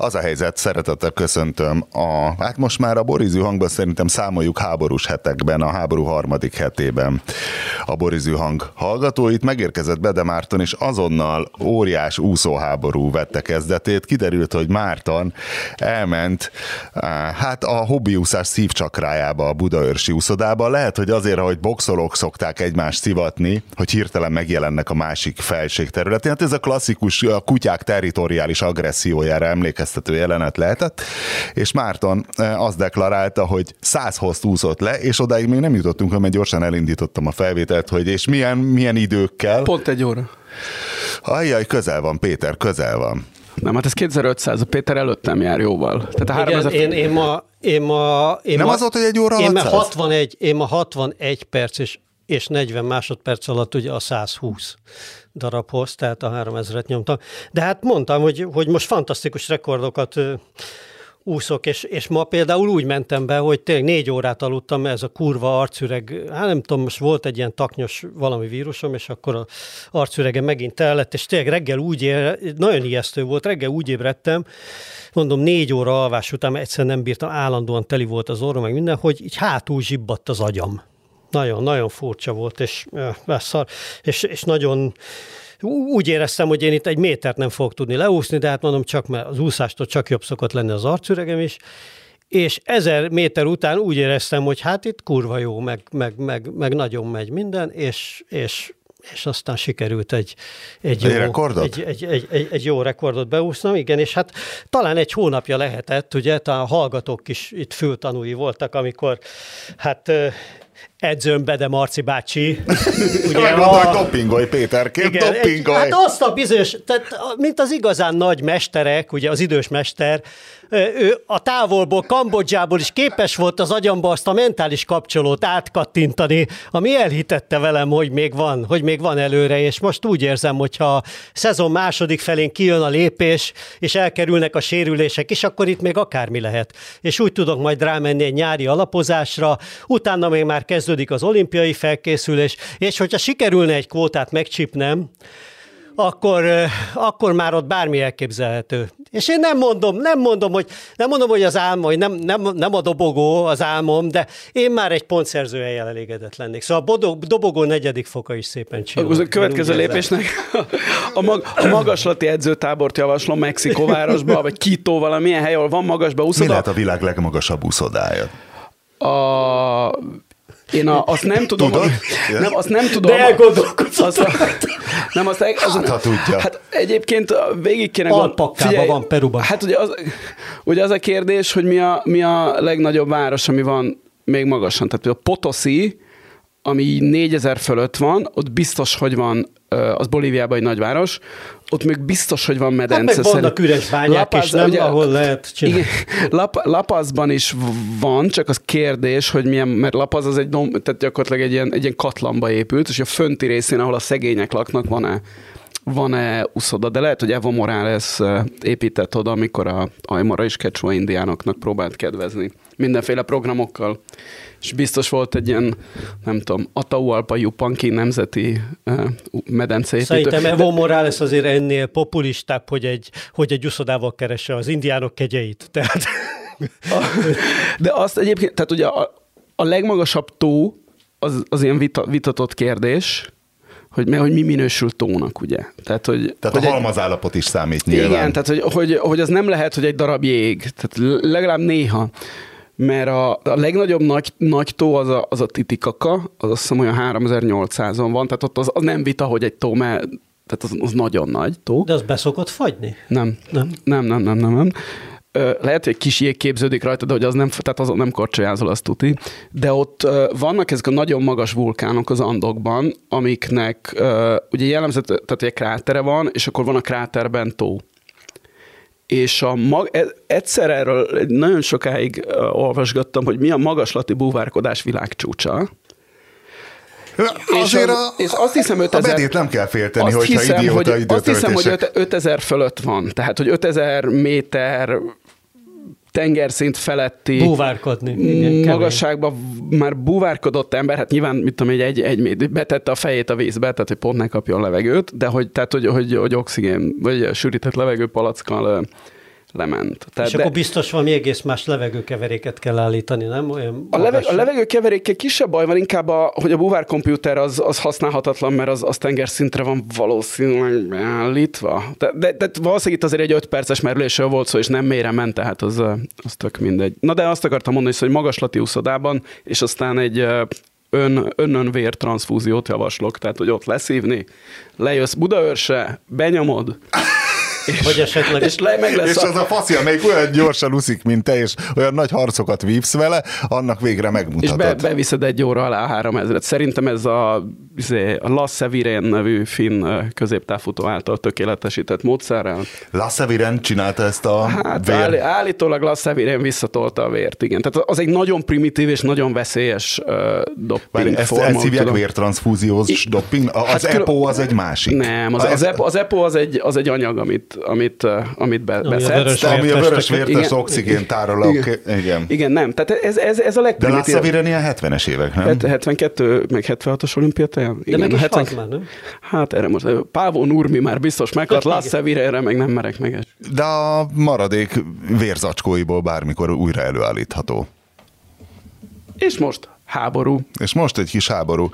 Az a helyzet, szeretettel köszöntöm a, hát most már a borizű hangban szerintem számoljuk háborús hetekben, a háború harmadik hetében a borizű hang hallgatóit. Megérkezett Bede Márton, és azonnal óriás úszóháború vette kezdetét. Kiderült, hogy Márton elment hát a hobbiúszás szívcsakrájába, a Budaörsi úszodába. Lehet, hogy azért, hogy boxolók szokták egymást szivatni, hogy hirtelen megjelennek a másik felség területén. Hát ez a klasszikus a kutyák territoriális agressziójára emlékeztető jelenet lehetett, és Márton eh, azt deklarálta, hogy száz hozt úszott le, és odáig még nem jutottunk, mert gyorsan elindítottam a felvételt, hogy és milyen, milyen időkkel. Pont egy óra. Ajjaj, közel van, Péter, közel van. Nem, hát ez 2500, a Péter előttem jár jóval. Tehát a 3000... én, én ma, én ma, én Nem ma, az volt, hogy egy óra én ma 61, én ma 61 perc és, és 40 másodperc alatt ugye a 120 darabhoz, tehát a 3000-et nyomtam. De hát mondtam, hogy, hogy most fantasztikus rekordokat úszok, és, és ma például úgy mentem be, hogy tényleg négy órát aludtam, mert ez a kurva arcüreg, hát nem tudom, most volt egy ilyen taknyos valami vírusom, és akkor a arcürege megint el lett, és tényleg reggel úgy, ér, nagyon ijesztő volt, reggel úgy ébredtem, mondom, négy óra alvás után egyszerűen nem bírtam, állandóan teli volt az orrom, meg minden, hogy így hátul zsibbadt az agyam. Nagyon, nagyon furcsa volt, és, és, és nagyon úgy éreztem, hogy én itt egy métert nem fogok tudni leúszni, de hát mondom, csak mert az úszástól csak jobb szokott lenni az arcüregem is, és ezer méter után úgy éreztem, hogy hát itt kurva jó, meg, meg, meg, meg nagyon megy minden, és, és és aztán sikerült egy, egy, egy, jó, rekordot? Egy, egy, egy, egy, egy jó rekordot beúsznom, igen, és hát talán egy hónapja lehetett, ugye, a hallgatók is itt fültanúi voltak, amikor hát edzőm Bede Marci bácsi. Ugye, a... hogy doppingolj, Péter, két doppingolj. hát azt a bizonyos, tehát mint az igazán nagy mesterek, ugye az idős mester, ő a távolból, Kambodzsából is képes volt az agyamba azt a mentális kapcsolót átkattintani, ami elhitette velem, hogy még van, hogy még van előre, és most úgy érzem, hogyha a szezon második felén kijön a lépés, és elkerülnek a sérülések, és akkor itt még akármi lehet. És úgy tudok majd rámenni egy nyári alapozásra, utána még már kezdődik az olimpiai felkészülés, és hogyha sikerülne egy kvótát megcsipnem, akkor, akkor már ott bármi elképzelhető. És én nem mondom, nem mondom, hogy, nem mondom, hogy az álmom, hogy nem, nem, nem a dobogó az álmom, de én már egy pontszerző helyen elégedett lennék. Szóval a dobogó negyedik foka is szépen csinál. A következő lépésnek a, mag, a magaslati edzőtábort javaslom Mexikóvárosba, vagy Kitó valamilyen hely, ahol van magasba úszoda. Mi lehet a világ legmagasabb úszodája? A én a, azt nem tudom. Tudod? Nem, azt nem tudom. De elgondolkodsz. nem, azt, az, hát, ha tudja. Hát egyébként végig kéne Alpakkában van Peruban. Hát ugye az, ugye az a kérdés, hogy mi a, mi a legnagyobb város, ami van még magasan. Tehát a Potosi, ami 4000 fölött van, ott biztos, hogy van, az Bolíviában egy nagyváros, ott még biztos, hogy van medence. Hát meg vannak üres bányák Lapaz, is, nem, ugye, ahol lehet csinálni. Igen, Lap, Lapazban is van, csak az kérdés, hogy milyen, mert Lapaz az egy, tehát gyakorlatilag egy ilyen, egy ilyen katlanba épült, és a fönti részén, ahol a szegények laknak, van-e van-e uszoda, de lehet, hogy Evo Morales épített oda, amikor a Aymara és Quechua indiánoknak próbált kedvezni. Mindenféle programokkal és biztos volt egy ilyen, nem tudom, Atahualpa Yupanqui nemzeti uh, medenceépítő. Szerintem Evo Morales azért ennél populistább, hogy egy, hogy egy uszodával keresse az indiánok kegyeit. Tehát... De azt egyébként, tehát ugye a, a legmagasabb tó az, az ilyen vita, vitatott kérdés, hogy, hogy mi minősül tónak, ugye? Tehát, hogy, tehát hogy a halmazállapot is számít nyilván. Igen, tehát hogy, hogy, hogy az nem lehet, hogy egy darab jég, tehát legalább néha mert a, a legnagyobb nagy, nagy tó az a, az a Titikaka, az azt hiszem olyan 3800-on van, tehát ott az, az nem vita, hogy egy tó, mert tehát az, az nagyon nagy tó. De az beszokott fagyni? Nem. Nem? Nem, nem, nem, nem. nem. Lehet, hogy egy kis jég képződik rajta, de hogy az nem, tehát azon nem korcsolyázol, azt tuti. De ott vannak ezek a nagyon magas vulkánok az Andokban, amiknek ugye jellemző, tehát egy krátere van, és akkor van a kráterben tó és a mag, e, egyszer erről nagyon sokáig olvasgattam, hogy mi a magaslati búvárkodás világcsúcsa. És, az, a, és azt hiszem 5000... A bedét nem kell félteni, hogyha hiszem, hogy, Azt hiszem, hogy 5000 fölött van. Tehát, hogy 5000 méter tengerszint feletti búvárkodni. Igen, magasságban már búvárkodott ember, hát nyilván, mit tudom, egy, egy, egy betette a fejét a vízbe, tehát hogy pont ne kapjon levegőt, de hogy, tehát, hogy, hogy, hogy oxigén, vagy sűrített levegő palackkal lement. Tehát és de... akkor biztos valami egész más levegőkeveréket kell állítani, nem? Olyan a, leve, a levegőkeverékkel kisebb baj van, inkább, a, hogy a buvár komputer az, az használhatatlan, mert az, az tengerszintre van valószínűleg beállítva. De, de, de valószínűleg itt azért egy 5 perces merülésről volt szó, és nem mélyre ment, tehát az, az tök mindegy. Na de azt akartam mondani, hogy magaslati úszodában, és aztán egy ön, önön vér transfúziót javaslok, tehát hogy ott leszívni, lejössz Budaörse, benyomod, és, Vagy esetleg... És, le, meg lesz és a... az a faszi, amelyik olyan gyorsan úszik, mint te, és olyan nagy harcokat vívsz vele, annak végre megmutatod. És be, beviszed egy óra alá 3000 Szerintem ez a, izé, a Lasse Viren nevű finn középtávfutó által tökéletesített módszerrel. Lasse Viren csinálta ezt a hát, vér... Áll, állítólag Lasse Viren visszatolta a vért, igen. Tehát az egy nagyon primitív és nagyon veszélyes uh, doping Bár ezt, forma. Ezt hívják vértranszfúziós doping? Az hát, EPO az egy másik. Nem, az, az, az, EPO, az EPO az egy, az egy anyag, amit, amit, amit be, ami beszedsz. A ami a vörös vértes oxigén tárol. Igen. igen. igen, nem. Tehát ez, ez, ez a legprimitív. De László ilyen 70-es évek, nem? 72, meg 76-os olimpiátáján. De meg is 70... már, nem? Hát erre most, Pávó Nurmi már biztos meghalt, László erre meg nem merek meg. De a maradék vérzacskóiból bármikor újra előállítható. És most háború. És most egy kis háború.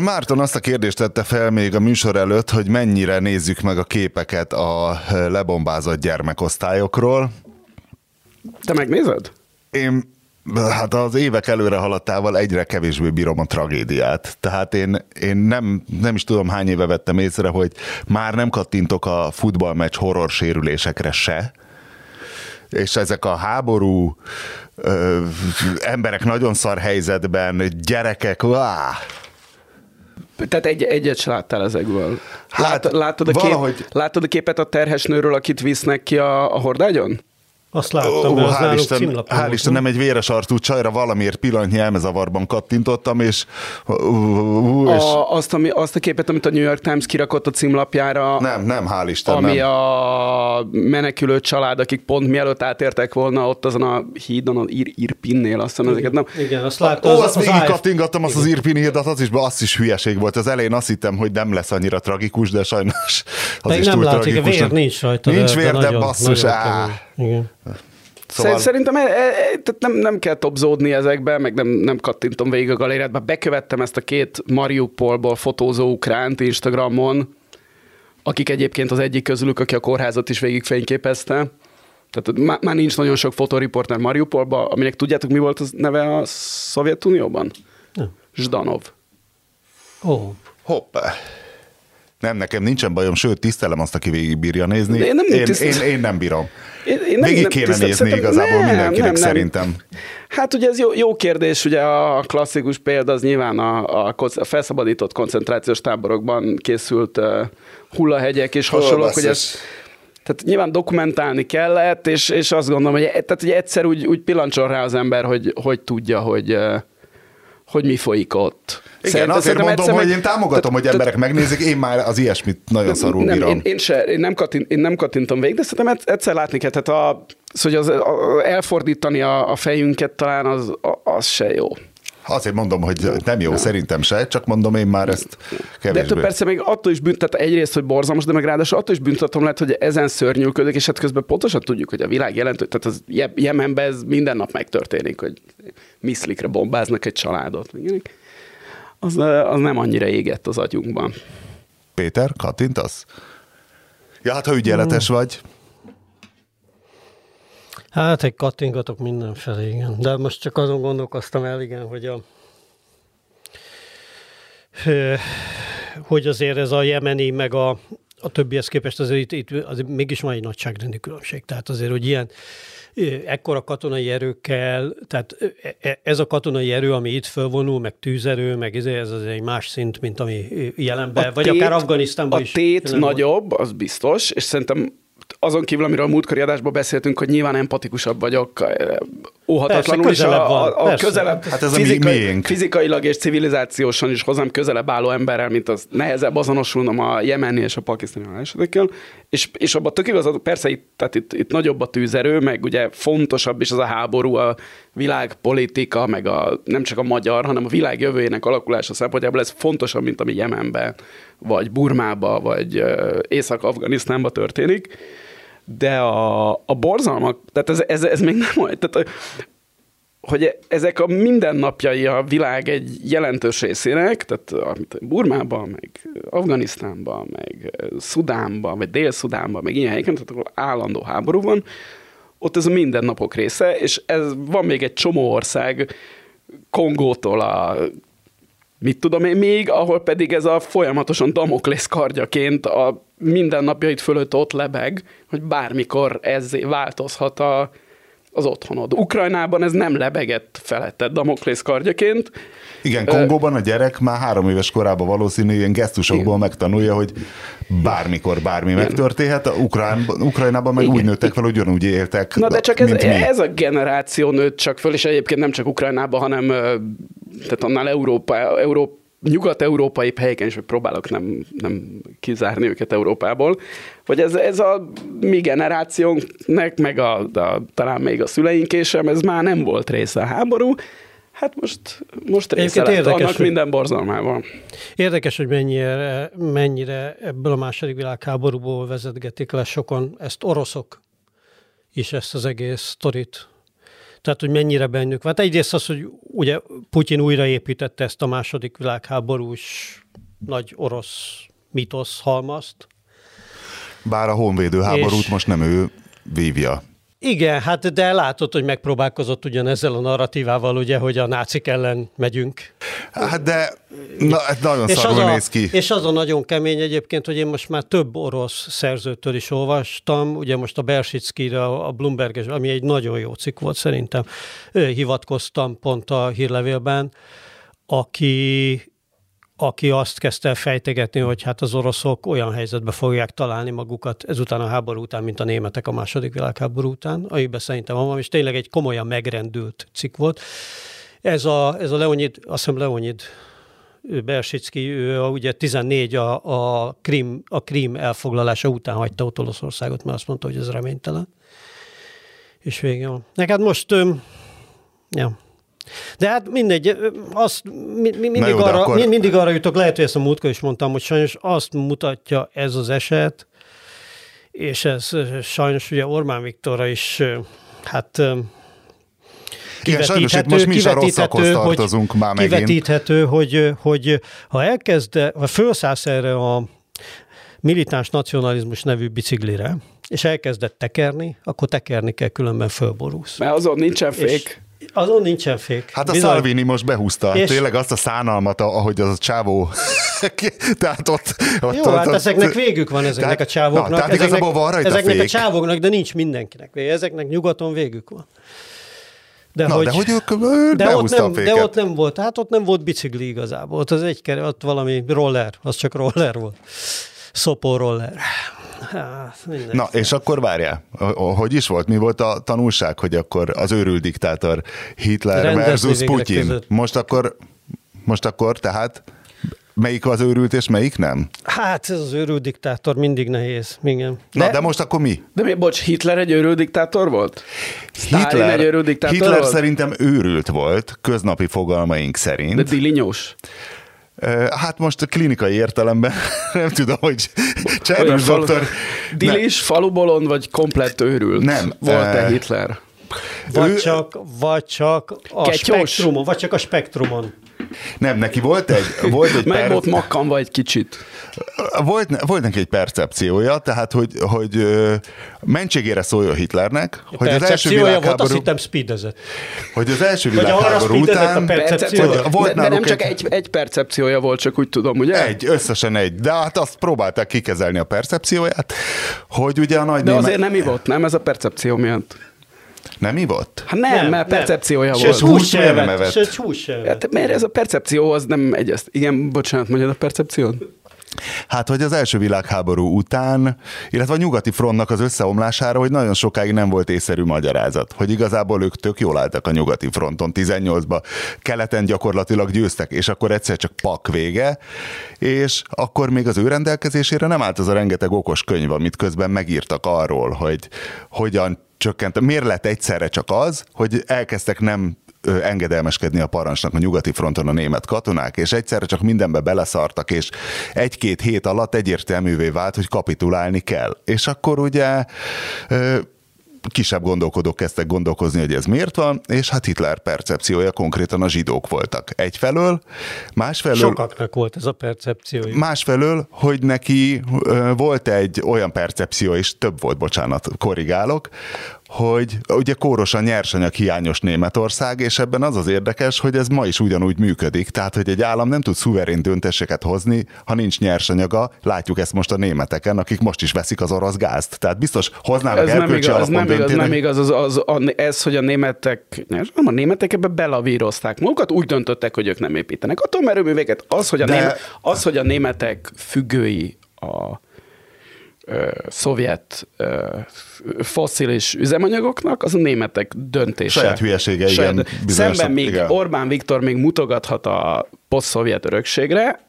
Márton azt a kérdést tette fel még a műsor előtt, hogy mennyire nézzük meg a képeket a lebombázott gyermekosztályokról. Te megnézed? Én Hát az évek előre haladtával egyre kevésbé bírom a tragédiát. Tehát én, én nem, nem is tudom hány éve vettem észre, hogy már nem kattintok a futballmeccs horror sérülésekre se, és ezek a háború ö, emberek nagyon szar helyzetben, gyerekek, áh, tehát egy, egyet se láttál ezekből. Hát, Lát, látod, a valahogy... kép, látod a képet a terhes nőről, akit visznek ki a, a hordágyon? Azt láttam, oh, hál' Isten, hál' Isten, nem egy véres arcú csajra valamiért pillanatnyi elmezavarban kattintottam, és... Uh, és... A, azt, ami, azt a képet, amit a New York Times kirakott a címlapjára... Nem, nem, hál' Isten, Ami nem. a menekülő család, akik pont mielőtt átértek volna ott azon a hídon, az Ir, Irpinnél, azt hiszem ezeket nem... Igen, azt láttam. Ó, azt az, végig kattingattam, azt az Irpin hídat, az is, az is hülyeség volt. Az elején azt hittem, hogy nem lesz annyira tragikus, de sajnos az de is nem túl látszik, tragikus. vér nincs rajta. Nincs vér, de, de basszus, nagyon. Igen. Szóval... Szerintem e, e, tehát nem, nem kell topzódni ezekbe, meg nem, nem kattintom végig a galériát, bekövettem ezt a két Mariupolból fotózó ukránt Instagramon, akik egyébként az egyik közülük, aki a kórházat is végig fényképezte. Tehát má, már nincs nagyon sok fotoriporter Mariupolban, aminek tudjátok, mi volt az neve a Szovjetunióban? Nem. Zsdanov. Ó. Oh. Hoppá. Nem, nekem nincsen bajom, sőt, tisztelem azt, aki végig bírja nézni. Én nem, én, én, én nem bírom. Én, én nem, végig nem, kéne tisztel, nézni igazából nem, mindenkinek nem, nem. szerintem. Hát ugye ez jó, jó kérdés, ugye a klasszikus példa az nyilván a, a, a felszabadított koncentrációs táborokban készült uh, hullahegyek és hasonlók, hogy ez tehát nyilván dokumentálni kellett, és, és azt gondolom, hogy, e- tehát, hogy egyszer úgy, úgy pillancsol rá az ember, hogy, hogy tudja, hogy, hogy mi folyik ott. Igen, Szerintem, azért mondom, hogy meg... én támogatom, hogy emberek megnézik, én már az ilyesmit nagyon szarul nem, bírom. Én, én, se, én, nem kattint, én nem kattintom végig, de szerintem egyszer látni kell. Tehát a, szóval az, a, elfordítani a, a fejünket talán az, az se jó. Azért mondom, hogy nem jó, szerintem se, csak mondom én már ezt kevésbé. De persze még attól is büntet, egyrészt, hogy borzalmas, de meg ráadásul attól is büntetem lehet, hogy ezen szörnyűködik, és hát közben pontosan tudjuk, hogy a világ jelentő, tehát az Jemenben ez minden nap megtörténik, hogy miszlikre bombáznak egy családot. Az, az nem annyira égett az agyunkban. Péter, kattintasz? Ja, hát ha ügyeletes mm. vagy. Hát egy kattingatok mindenfelé, igen. De most csak azon gondolkoztam el, igen, hogy a hogy azért ez a jemeni, meg a, a többihez képest azért itt, itt azért mégis van egy nagyságrendi különbség. Tehát azért, hogy ilyen ekkora katonai erőkkel, tehát e, e, ez a katonai erő, ami itt fölvonul, meg tűzerő, meg ez, ez az egy más szint, mint ami jelenben, a vagy tét, akár Afganisztánban a is. A tét nagyobb, az biztos, és szerintem azon kívül, amiről a múltkori adásban beszéltünk, hogy nyilván empatikusabb vagyok, óhatatlanul persze, is a, a, a közelebb, hát ez fizikai, a fizikailag és civilizációsan is hozzám közelebb álló emberrel, mint az nehezebb azonosulnom a jemeni és a pakisztáni esetekkel, és, és abban tök igaz, persze itt, tehát itt, itt, nagyobb a tűzerő, meg ugye fontosabb is az a háború, a világpolitika, meg a, nem csak a magyar, hanem a világ jövőjének alakulása szempontjából ez fontosabb, mint ami Jemenben, vagy Burmába, vagy Észak-Afganisztánban történik. De a, a borzalmak, tehát ez, ez, ez még nem olyan, tehát hogy ezek a mindennapjai a világ egy jelentős részének, tehát Burmában, meg Afganisztánban, meg Szudánban, vagy Dél-Szudánban, meg ilyen helyeken, tehát ahol állandó háború van, ott ez a mindennapok része, és ez van még egy csomó ország, Kongótól a mit tudom én még, ahol pedig ez a folyamatosan Damoklész kardjaként a mindennapjait fölött ott lebeg, hogy bármikor ez változhat a, az otthonod. Ukrajnában ez nem lebegett feletted Damoklész kardjaként. Igen, Kongóban a gyerek már három éves korában valószínű ilyen gesztusokból Igen. megtanulja, hogy bármikor bármi Igen. megtörténhet. A Ukrán, Ukrajnában meg Igen. úgy nőttek fel, hogy ugyanúgy éltek, Na de csak ez, ez a generáció nőtt csak föl, és egyébként nem csak Ukrajnában, hanem tehát annál Európa, Európa nyugat-európai helyeken is, hogy próbálok nem, nem kizárni őket Európából, hogy ez, ez a mi generációnknak, meg a, a, talán még a szüleink és sem, ez már nem volt része a háború, Hát most, most része lett érdekes, annak hogy, minden borzalmával. Érdekes, hogy mennyire, mennyire ebből a második világháborúból vezetgetik le sokan ezt oroszok is ezt az egész sztorit tehát, hogy mennyire bennük van. Hát egyrészt az, hogy ugye Putyin újraépítette ezt a második világháborús nagy orosz mitosz halmazt. Bár a honvédő háborút és... most nem ő vívja. Igen, hát de látod, hogy megpróbálkozott ugyanezzel a narratívával, ugye, hogy a nácik ellen megyünk. Hát de na, nagyon és szarul a, néz ki. És az a nagyon kemény egyébként, hogy én most már több orosz szerzőtől is olvastam, ugye most a Bersicki-re, a Bloomberg, ami egy nagyon jó cikk volt szerintem, hivatkoztam pont a hírlevélben, aki aki azt kezdte fejtegetni, hogy hát az oroszok olyan helyzetbe fogják találni magukat ezután a háború után, mint a németek a második világháború után, amiben szerintem van, és tényleg egy komolyan megrendült cikk volt. Ez a, ez a Leonid, azt hiszem Leonid Bersicki, ő a, ugye 14 a, a, Krim, a Krim elfoglalása után hagyta ott Olaszországot, mert azt mondta, hogy ez reménytelen. És van. Neked most, ja, de hát mindegy, azt mi, mi, mindig, jó, arra, akkor... mindig arra jutok, lehet, hogy ezt a múltkor is mondtam, hogy sajnos azt mutatja ez az eset, és ez sajnos ugye Orbán Viktorra is, hát igen, sajnos itt most mi is a tartozunk hogy, már megint. Kivetíthető, hogy, hogy ha elkezd, ha felszállsz erre a militáns nacionalizmus nevű biciklire, és elkezdett tekerni, akkor tekerni kell, különben fölborulsz. Mert azon nincsen fék. És, azon nincsen fék. Hát a Bizony. Salvini most behúzta és... tényleg azt a szánalmat, ahogy az a csávó tehát ott, ott, Jó, ott, hát ott, ezeknek végük van ezeknek tehát, a csávóknak. Na, tehát ezeknek, van rajta ezeknek fék. a csávóknak, de nincs mindenkinek vége. Ezeknek nyugaton végük van. De, Na, hogy, de hogy ők de ott, nem, de ott nem volt, hát ott nem volt bicikli igazából. Ott az egy ott valami roller, az csak roller volt. Szopó roller. Hát, Na, és akkor várjál, hogy is volt? Mi volt a tanulság, hogy akkor az őrült diktátor Hitler Rendezni versus Putyin? Között. Most akkor, most akkor tehát melyik az őrült és melyik nem? Hát ez az őrült diktátor mindig nehéz, igen. De, Na, de most akkor mi? De mi, bocs, Hitler egy őrült diktátor volt? Hitler, egy őrült diktátor Hitler volt? szerintem őrült volt, köznapi fogalmaink szerint. De dilinyós. Hát most a klinikai értelemben nem tudom, hogy Csernos doktor... Dilis, falubolon, vagy komplett őrül? Nem. Volt-e Hitler? Vagy, ő... csak, vagy csak a Ketyós? spektrumon, vagy csak a spektrumon. Nem, neki volt egy... Volt egy Meg per... volt makkanva egy kicsit. Volt, volt neki egy percepciója, tehát, hogy, hogy mentségére szóljon Hitlernek, a hogy az első világháború... volt, azt hittem speedezett. Hogy az első világháború után... A volt de, de nem csak egy, egy percepciója volt, csak úgy tudom, ugye? Egy, összesen egy. De hát azt próbálták kikezelni a percepcióját, hogy ugye a nagy De német... azért nem ivott, nem ez a percepció miatt. Nem ivott? Hát nem, nem mert percepciója nem. volt. Se hús sem evett. Se hús sem hát, mert ez a percepció az nem egyezt. Igen, bocsánat, mondjad a percepciót. Hát, hogy az első világháború után, illetve a nyugati frontnak az összeomlására, hogy nagyon sokáig nem volt észszerű magyarázat, hogy igazából ők tök jól álltak a nyugati fronton 18-ba, keleten gyakorlatilag győztek, és akkor egyszer csak pak vége, és akkor még az ő rendelkezésére nem állt az a rengeteg okos könyv, amit közben megírtak arról, hogy hogyan csökkent. Miért lett egyszerre csak az, hogy elkezdtek nem engedelmeskedni a parancsnak a nyugati fronton a német katonák, és egyszerre csak mindenbe beleszartak, és egy-két hét alatt egyértelművé vált, hogy kapitulálni kell. És akkor ugye kisebb gondolkodók kezdtek gondolkozni, hogy ez miért van, és hát Hitler percepciója konkrétan a zsidók voltak. Egyfelől, másfelől... Sokaknak volt ez a percepció. Másfelől, hogy neki volt egy olyan percepció, és több volt, bocsánat, korrigálok, hogy ugye kórosan nyersanyag hiányos Németország, és ebben az az érdekes, hogy ez ma is ugyanúgy működik. Tehát, hogy egy állam nem tud szuverén döntéseket hozni, ha nincs nyersanyaga. Látjuk ezt most a németeken, akik most is veszik az orosz gázt. Tehát biztos hoznának ez nem igaz, ez nem igaz, nem igaz az, az, az, ez, hogy a németek, nem, a németek ebbe belavírozták magukat, úgy döntöttek, hogy ők nem építenek atomerőműveket. Az, hogy a, De... német, az, hogy a németek függői a szovjet fosszilis üzemanyagoknak, az a németek döntése. Saját hülyesége, Saját, igen. Szemben még igen. Orbán Viktor még mutogathat a poszt-szovjet örökségre,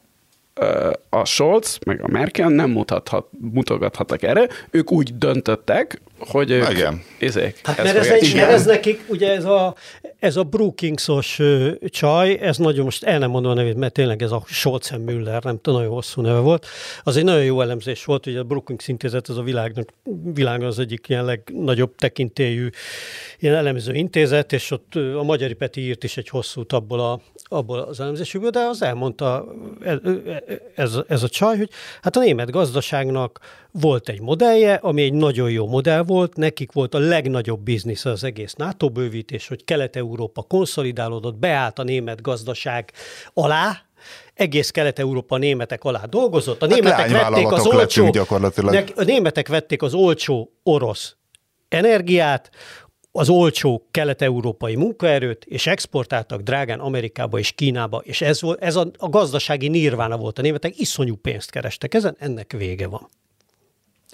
a Scholz, meg a Merkel nem mutathat, mutogathattak erre. Ők úgy döntöttek, hogy ők Igen. Izék, hát mert ez, egy, mert ez nekik, ugye ez a, ez a Brookingsos csaj, ez nagyon most el nem mondom a nevét, mert tényleg ez a Scholzen Müller, nem tudom, nagyon hosszú neve volt. Az egy nagyon jó elemzés volt, hogy a Brookings intézet az a világnak, világon az egyik ilyen legnagyobb tekintélyű ilyen elemző intézet, és ott a Magyari Peti írt is egy hosszút abból, a, abból az elemzésükből, de az elmondta ez, ez, ez a csaj, hogy hát a német gazdaságnak volt egy modellje, ami egy nagyon jó modell volt, nekik volt a legnagyobb biznisz az egész NATO bővítés, hogy Kelet-Európa konszolidálódott, beállt a német gazdaság alá, egész Kelet-Európa németek alá dolgozott. A hát németek vették az olcsó, a németek vették az olcsó orosz energiát, az olcsó kelet-európai munkaerőt, és exportáltak drágán Amerikába és Kínába, és ez, volt, ez a, a gazdasági nirvána volt. A németek iszonyú pénzt kerestek ezen, ennek vége van.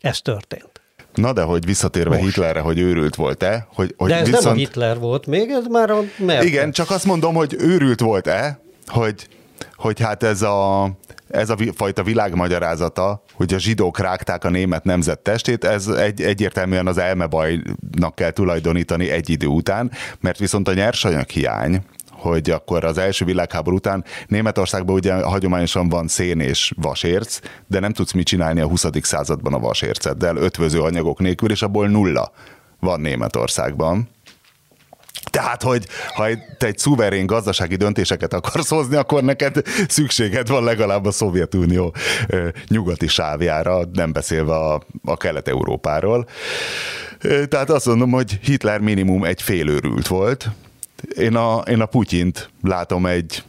Ez történt. Na de hogy visszatérve Most. Hitlerre, hogy őrült volt-e? Hogy, hogy de ez viszont... nem a Hitler volt még, ez már a Merkel. Igen, csak azt mondom, hogy őrült volt-e, hogy, hogy hát ez a, ez a fajta világmagyarázata, hogy a zsidók rágták a német nemzet testét, ez egy, egyértelműen az elmebajnak kell tulajdonítani egy idő után, mert viszont a nyersanyag hiány, hogy akkor az első világháború után Németországban ugye hagyományosan van szén és vasérc, de nem tudsz mit csinálni a 20. században a vasérceddel, ötvöző anyagok nélkül, és abból nulla van Németországban. Tehát, hogy ha te egy szuverén gazdasági döntéseket akarsz hozni, akkor neked szükséged van legalább a Szovjetunió nyugati sávjára, nem beszélve a, a Kelet-Európáról. Tehát azt mondom, hogy Hitler minimum egy félőrült volt. Én a, én a Putyint látom egy,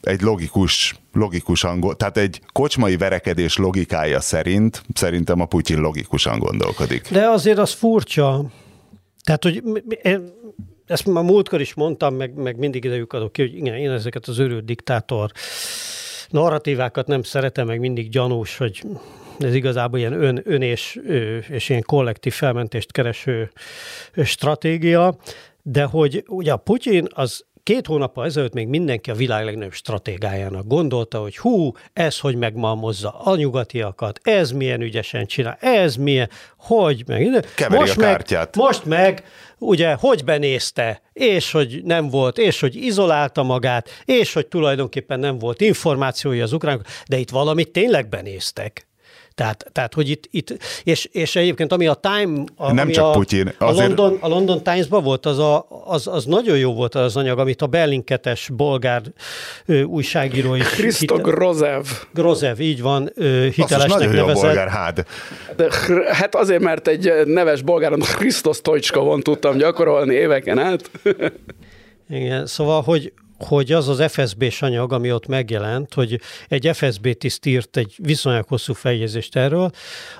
egy logikus, logikus angol, tehát egy kocsmai verekedés logikája szerint szerintem a Putyin logikusan gondolkodik. De azért az furcsa, tehát, hogy ezt már múltkor is mondtam, meg, meg mindig idejük adok ki, hogy igen, én ezeket az őrült diktátor narratívákat nem szeretem, meg mindig gyanús, hogy ez igazából ilyen ön, ön és, és ilyen kollektív felmentést kereső stratégia, de hogy ugye a Putyin az két hónappal ezelőtt még mindenki a világ legnagyobb stratégájának gondolta, hogy hú, ez hogy megmalmozza a nyugatiakat, ez milyen ügyesen csinál, ez milyen, hogy meg. Keveri most a kártyát. Meg, most meg ugye, hogy benézte, és hogy nem volt, és hogy izolálta magát, és hogy tulajdonképpen nem volt információja az ukránok, de itt valamit tényleg benéztek. Tehát, tehát hogy itt, itt és, és egyébként ami a Time, a, nem csak a, Putyin, azért... a, London, a London Times-ban volt, az, a, az, az nagyon jó volt az anyag, amit a Berlinketes bolgár ö, újságíró is. Kriszto hite... Grozev. Grozev, így van, ö, hitelesnek nagyon nevezett. Jó bolgár hád. De, hát azért, mert egy neves bolgáron Krisztos Tojcska van tudtam gyakorolni éveken át. Igen, szóval, hogy, hogy az az FSB-s anyag, ami ott megjelent, hogy egy FSB tiszt írt egy viszonylag hosszú feljegyzést erről,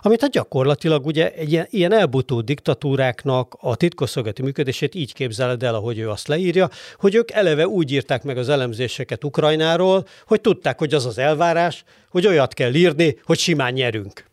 amit hát gyakorlatilag ugye egy ilyen, ilyen elbutó diktatúráknak a titkosszolgálati működését így képzeled el, ahogy ő azt leírja, hogy ők eleve úgy írták meg az elemzéseket Ukrajnáról, hogy tudták, hogy az az elvárás, hogy olyat kell írni, hogy simán nyerünk.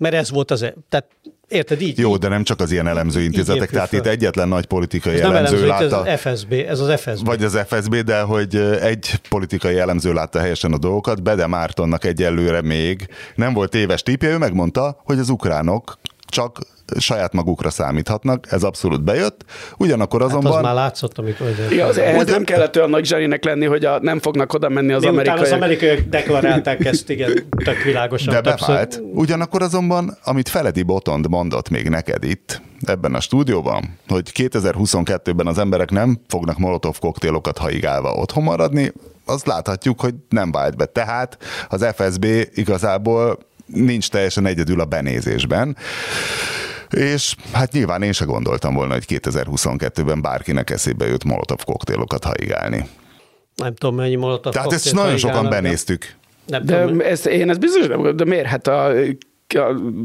Mert ez volt az, e- tehát Érted, így? Jó, de nem csak az ilyen elemző intézetek, tehát itt egyetlen nagy politikai ez elemző, elemző látta. Ez az FSB, ez az FSB. Vagy az FSB, de hogy egy politikai elemző látta helyesen a dolgokat, Bede Mártonnak egyelőre még nem volt éves típje, ő megmondta, hogy az ukránok csak saját magukra számíthatnak, ez abszolút bejött, ugyanakkor azonban... Hát az már látszott, amikor... Ja, az, ehhez nem kellett olyan nagy zseninek lenni, hogy a, nem fognak oda menni az amerikai. az amerikaiak deklarálták ezt, igen, tök világosan. De bevált. Ugyanakkor azonban, amit Feledi Botond mondott még neked itt, ebben a stúdióban, hogy 2022-ben az emberek nem fognak molotov koktélokat haigálva otthon maradni, azt láthatjuk, hogy nem vált be. Tehát az FSB igazából nincs teljesen egyedül a benézésben. És hát nyilván én se gondoltam volna, hogy 2022-ben bárkinek eszébe jut molotov koktélokat haigálni. Nem tudom, mennyi molotov Tehát ezt nagyon sokan benéztük. Nem de tudom, ezt, én ezt biztos nem de miért? Hát a, a,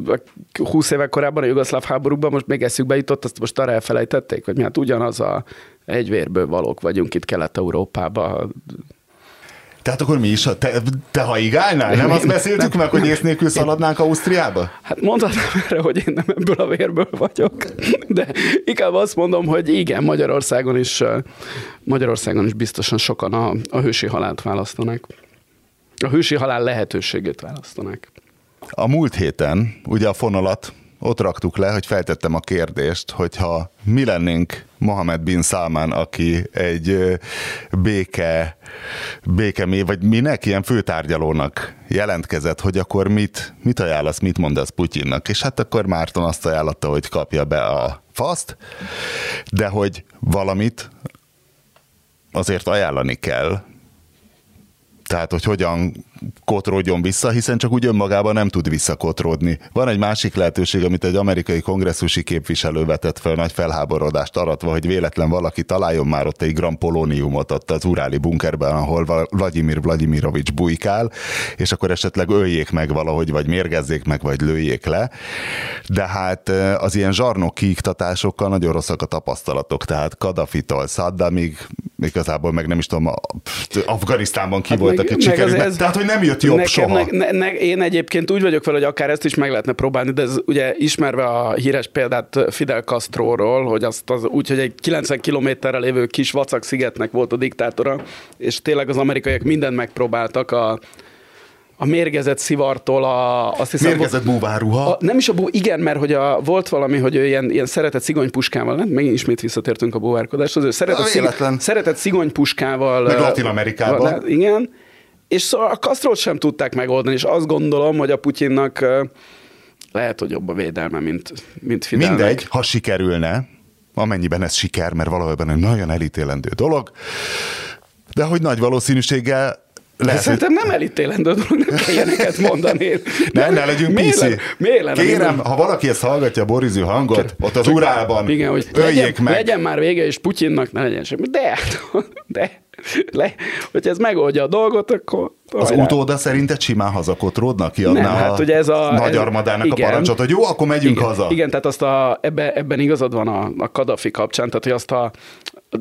a 20 évek korábban a jugoszláv háborúban most még eszükbe jutott, azt most arra elfelejtették, hogy mi hát ugyanaz a egyvérből valók vagyunk itt Kelet-Európában, tehát akkor mi is, te, te haigálnál? Nem azt beszéltük meg, hogy ész nélkül szaladnánk Ausztriába? Hát mondhatnám erre, hogy én nem ebből a vérből vagyok, de inkább azt mondom, hogy igen, Magyarországon is, Magyarországon is biztosan sokan a, a hősi halált választanak. A hősi halál lehetőségét választanak. A múlt héten ugye a fonalat ott raktuk le, hogy feltettem a kérdést, hogyha mi lennénk Mohamed bin Salman, aki egy béke, béke vagy minek, ilyen főtárgyalónak jelentkezett, hogy akkor mit, mit ajánlasz, mit mondasz Putyinnak, és hát akkor Márton azt ajánlotta, hogy kapja be a faszt, de hogy valamit azért ajánlani kell, tehát hogy hogyan kotródjon vissza, hiszen csak úgy önmagában nem tud visszakotródni. Van egy másik lehetőség, amit egy amerikai kongresszusi képviselő vetett fel nagy felháborodást aratva, hogy véletlen valaki találjon már ott egy gram polóniumot ott az uráli bunkerben, ahol Vladimir Vladimirovics bujkál, és akkor esetleg öljék meg valahogy, vagy mérgezzék meg, vagy lőjék le. De hát az ilyen zsarnok kiiktatásokkal nagyon rosszak a tapasztalatok, tehát Kadafitól Saddamig, igazából meg nem is tudom, Afganisztánban ki hát voltak egy sikerült. Tehát, hogy nem jött jobb nekem, soha. Ne, ne, én egyébként úgy vagyok vele, hogy akár ezt is meg lehetne próbálni, de ez ugye ismerve a híres példát Fidel Castroról, hogy azt az, úgy, hogy egy 90 kilométerrel lévő kis vacak szigetnek volt a diktátora, és tényleg az amerikaiak mindent megpróbáltak a a mérgezett szivartól a... Azt hiszem, mérgezett búváruha. A, nem is a bú, igen, mert hogy a, volt valami, hogy ő ilyen, ilyen szeretett szigonypuskával, nem? Megint ismét visszatértünk a búvárkodáshoz, ő szeretett, szig, szeretett szigonypuskával... Meg Latin Amerikában. Igen, és szóval a Castro sem tudták megoldani, és azt gondolom, hogy a Putyinnak lehet, hogy jobb a védelme, mint, mint Fidelnek. Mindegy, ha sikerülne, amennyiben ez siker, mert valójában egy nagyon elítélendő dolog, de hogy nagy valószínűséggel lehet, Szerintem nem elítélendő dolog, nem kell ilyeneket mondani. ne, ne legyünk piszi. Kérem, ha valaki ezt hallgatja a borizű hangot, ott az urában, igen, hogy legyen, meg. Legyen már vége, és Putyinnak ne legyen semmi. De, de, le, hogyha ez megoldja a dolgot, akkor... Az rá. utóda szerinted simán hazakotródnak? Kiadná nem, hát ugye ez a... Nagy armadának igen, a parancsot, hogy jó, akkor megyünk igen, haza. Igen, tehát azt a, ebbe, ebben igazad van a, a Kadafi kapcsán, tehát hogy azt a,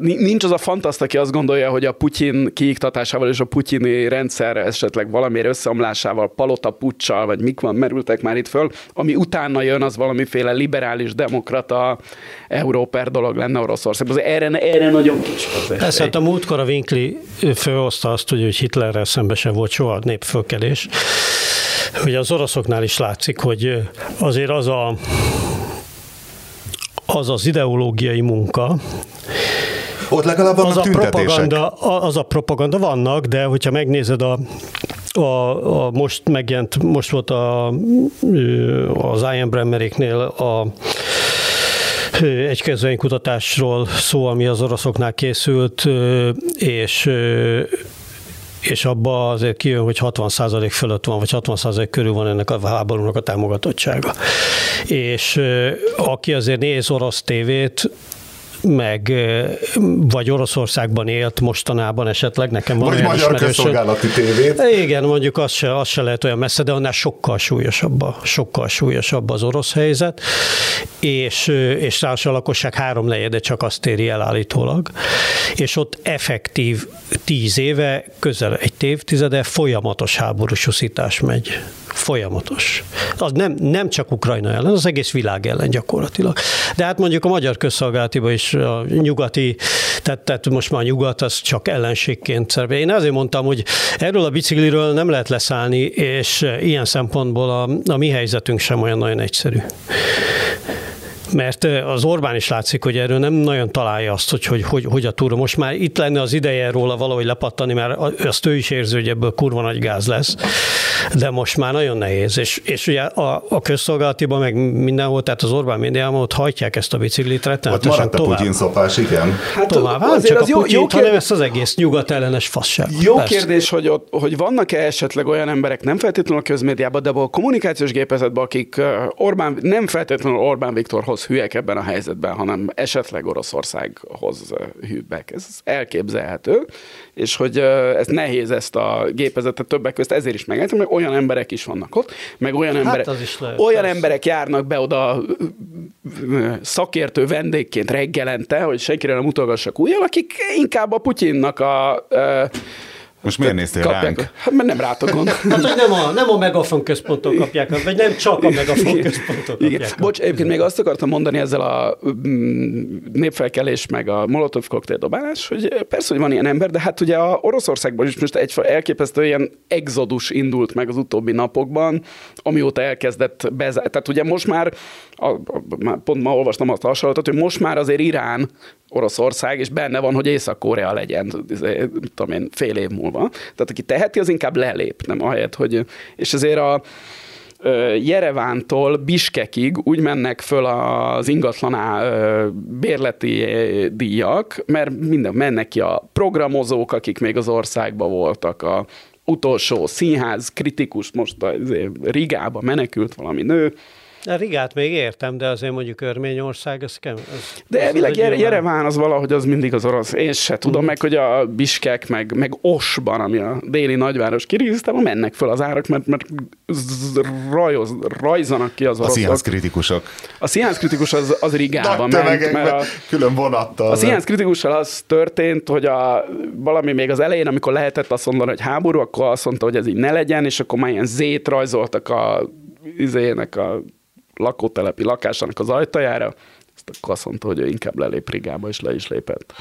nincs az a fantaszt, aki azt gondolja, hogy a Putyin kiiktatásával és a putyini rendszer esetleg valamiért összeomlásával, palota puccsal, vagy mik van, merültek már itt föl, ami utána jön, az valamiféle liberális demokrata Európer dolog lenne Oroszországban. Erre, erre nagyon kis az hát a múltkor a Winkli főhozta azt, hogy Hitlerrel szemben sem volt soha népfölkelés. Ugye az oroszoknál is látszik, hogy azért az a az az ideológiai munka, ott legalább vannak az a propaganda, az a propaganda vannak, de hogyha megnézed a a, a most megjelent, most volt a, az Ian Bremmeréknél a egy kezdvénykutatásról szó, ami az oroszoknál készült, és és abba azért kijön, hogy 60% fölött van, vagy 60% körül van ennek a háborúnak a támogatottsága. És aki azért néz orosz tévét, meg vagy Oroszországban élt mostanában esetleg, nekem van vagy olyan magyar közszolgálati tévét. Igen, mondjuk az se, az se lehet olyan messze, de annál sokkal súlyosabb, a, sokkal súlyosabb az orosz helyzet, és, és rá a lakosság három negyede csak azt éri el állítólag, és ott effektív tíz éve, közel egy évtizede folyamatos háborúsúszítás megy folyamatos. Az nem, nem csak Ukrajna ellen, az egész világ ellen gyakorlatilag. De hát mondjuk a magyar közszolgálatiban is a nyugati, tehát, tehát most már a nyugat az csak ellenségként szerve. Én azért mondtam, hogy erről a bicikliről nem lehet leszállni, és ilyen szempontból a, a mi helyzetünk sem olyan nagyon egyszerű. Mert az Orbán is látszik, hogy erről nem nagyon találja azt, hogy hogy, hogy, hogy a túra. Most már itt lenne az ideje róla valahogy lepattani, mert azt ő is érzi, hogy ebből kurva nagy gáz lesz, de most már nagyon nehéz. És, és ugye a, a közszolgálatiban meg mindenhol, tehát az Orbán médiában ott hajtják ezt a biciklit rettenetesen tovább. a Putyin szopás, igen. Hát tovább. Hát azért csak az a Putyin, jó, jó hanem ezt az egész nyugat ellenes fasság. Jó Persze. kérdés, hogy, ott, hogy vannak-e esetleg olyan emberek, nem feltétlenül a közmédiában, de a kommunikációs gépezetben, akik Orbán, nem feltétlenül Orbán Viktorhoz hülyek ebben a helyzetben, hanem esetleg Oroszországhoz hűbbek. Ez elképzelhető, és hogy ez nehéz ezt a gépezetet többek között ezért is megengedni, mert olyan emberek is vannak ott, meg olyan, hát emberek, lehet, olyan persze. emberek járnak be oda szakértő vendégként reggelente, hogy senkire nem mutogassak újjal, akik inkább a Putyinnak a, a most miért néztél kapják, ránk? Hát mert nem rátok gond. hát, hogy nem a, nem a Megafon központtól kapják, vagy nem csak a Megafon központtól kapják. Igen. Bocs, egyébként még azt akartam mondani ezzel a mm, népfelkelés, meg a Molotov koktél dobálás, hogy persze, hogy van ilyen ember, de hát ugye a Oroszországban is most egy elképesztő ilyen exodus indult meg az utóbbi napokban, amióta elkezdett bezárni. Tehát ugye most már, a, a, pont ma olvastam azt a hasonlatot, hogy most már azért Irán Oroszország, és benne van, hogy Észak-Korea legyen, izé, tudom én, fél év múlva. Tehát aki teheti, az inkább lelép, nem ahelyett, hogy... És ezért a, Jerevántól Biskekig úgy mennek föl az ingatlaná bérleti díjak, mert minden mennek ki a programozók, akik még az országban voltak, a utolsó színház kritikus, most a izé, Rigába menekült valami nő, a Rigát még értem, de azért mondjuk Örményország, az kem. Az, de az elvileg Jere, Jereván az valahogy az mindig az orosz. Én se tudom, mm. meg hogy a Biskek, meg, meg Osban, ami a déli nagyváros Kirgizisztában mennek föl az árak, mert, mert rajoz, rajzanak ki az oroszok. A színház kritikusok. A színház kritikus az, az Rigában ment, mert a, külön vonattal. A színház kritikussal az történt, hogy a, valami még az elején, amikor lehetett azt mondani, hogy háború, akkor azt mondta, hogy ez így ne legyen, és akkor már ilyen zét rajzoltak a izének a lakótelepi lakásának az ajtajára, ezt akkor azt mondta, hogy ő inkább lelép Rigába, és le is lépett.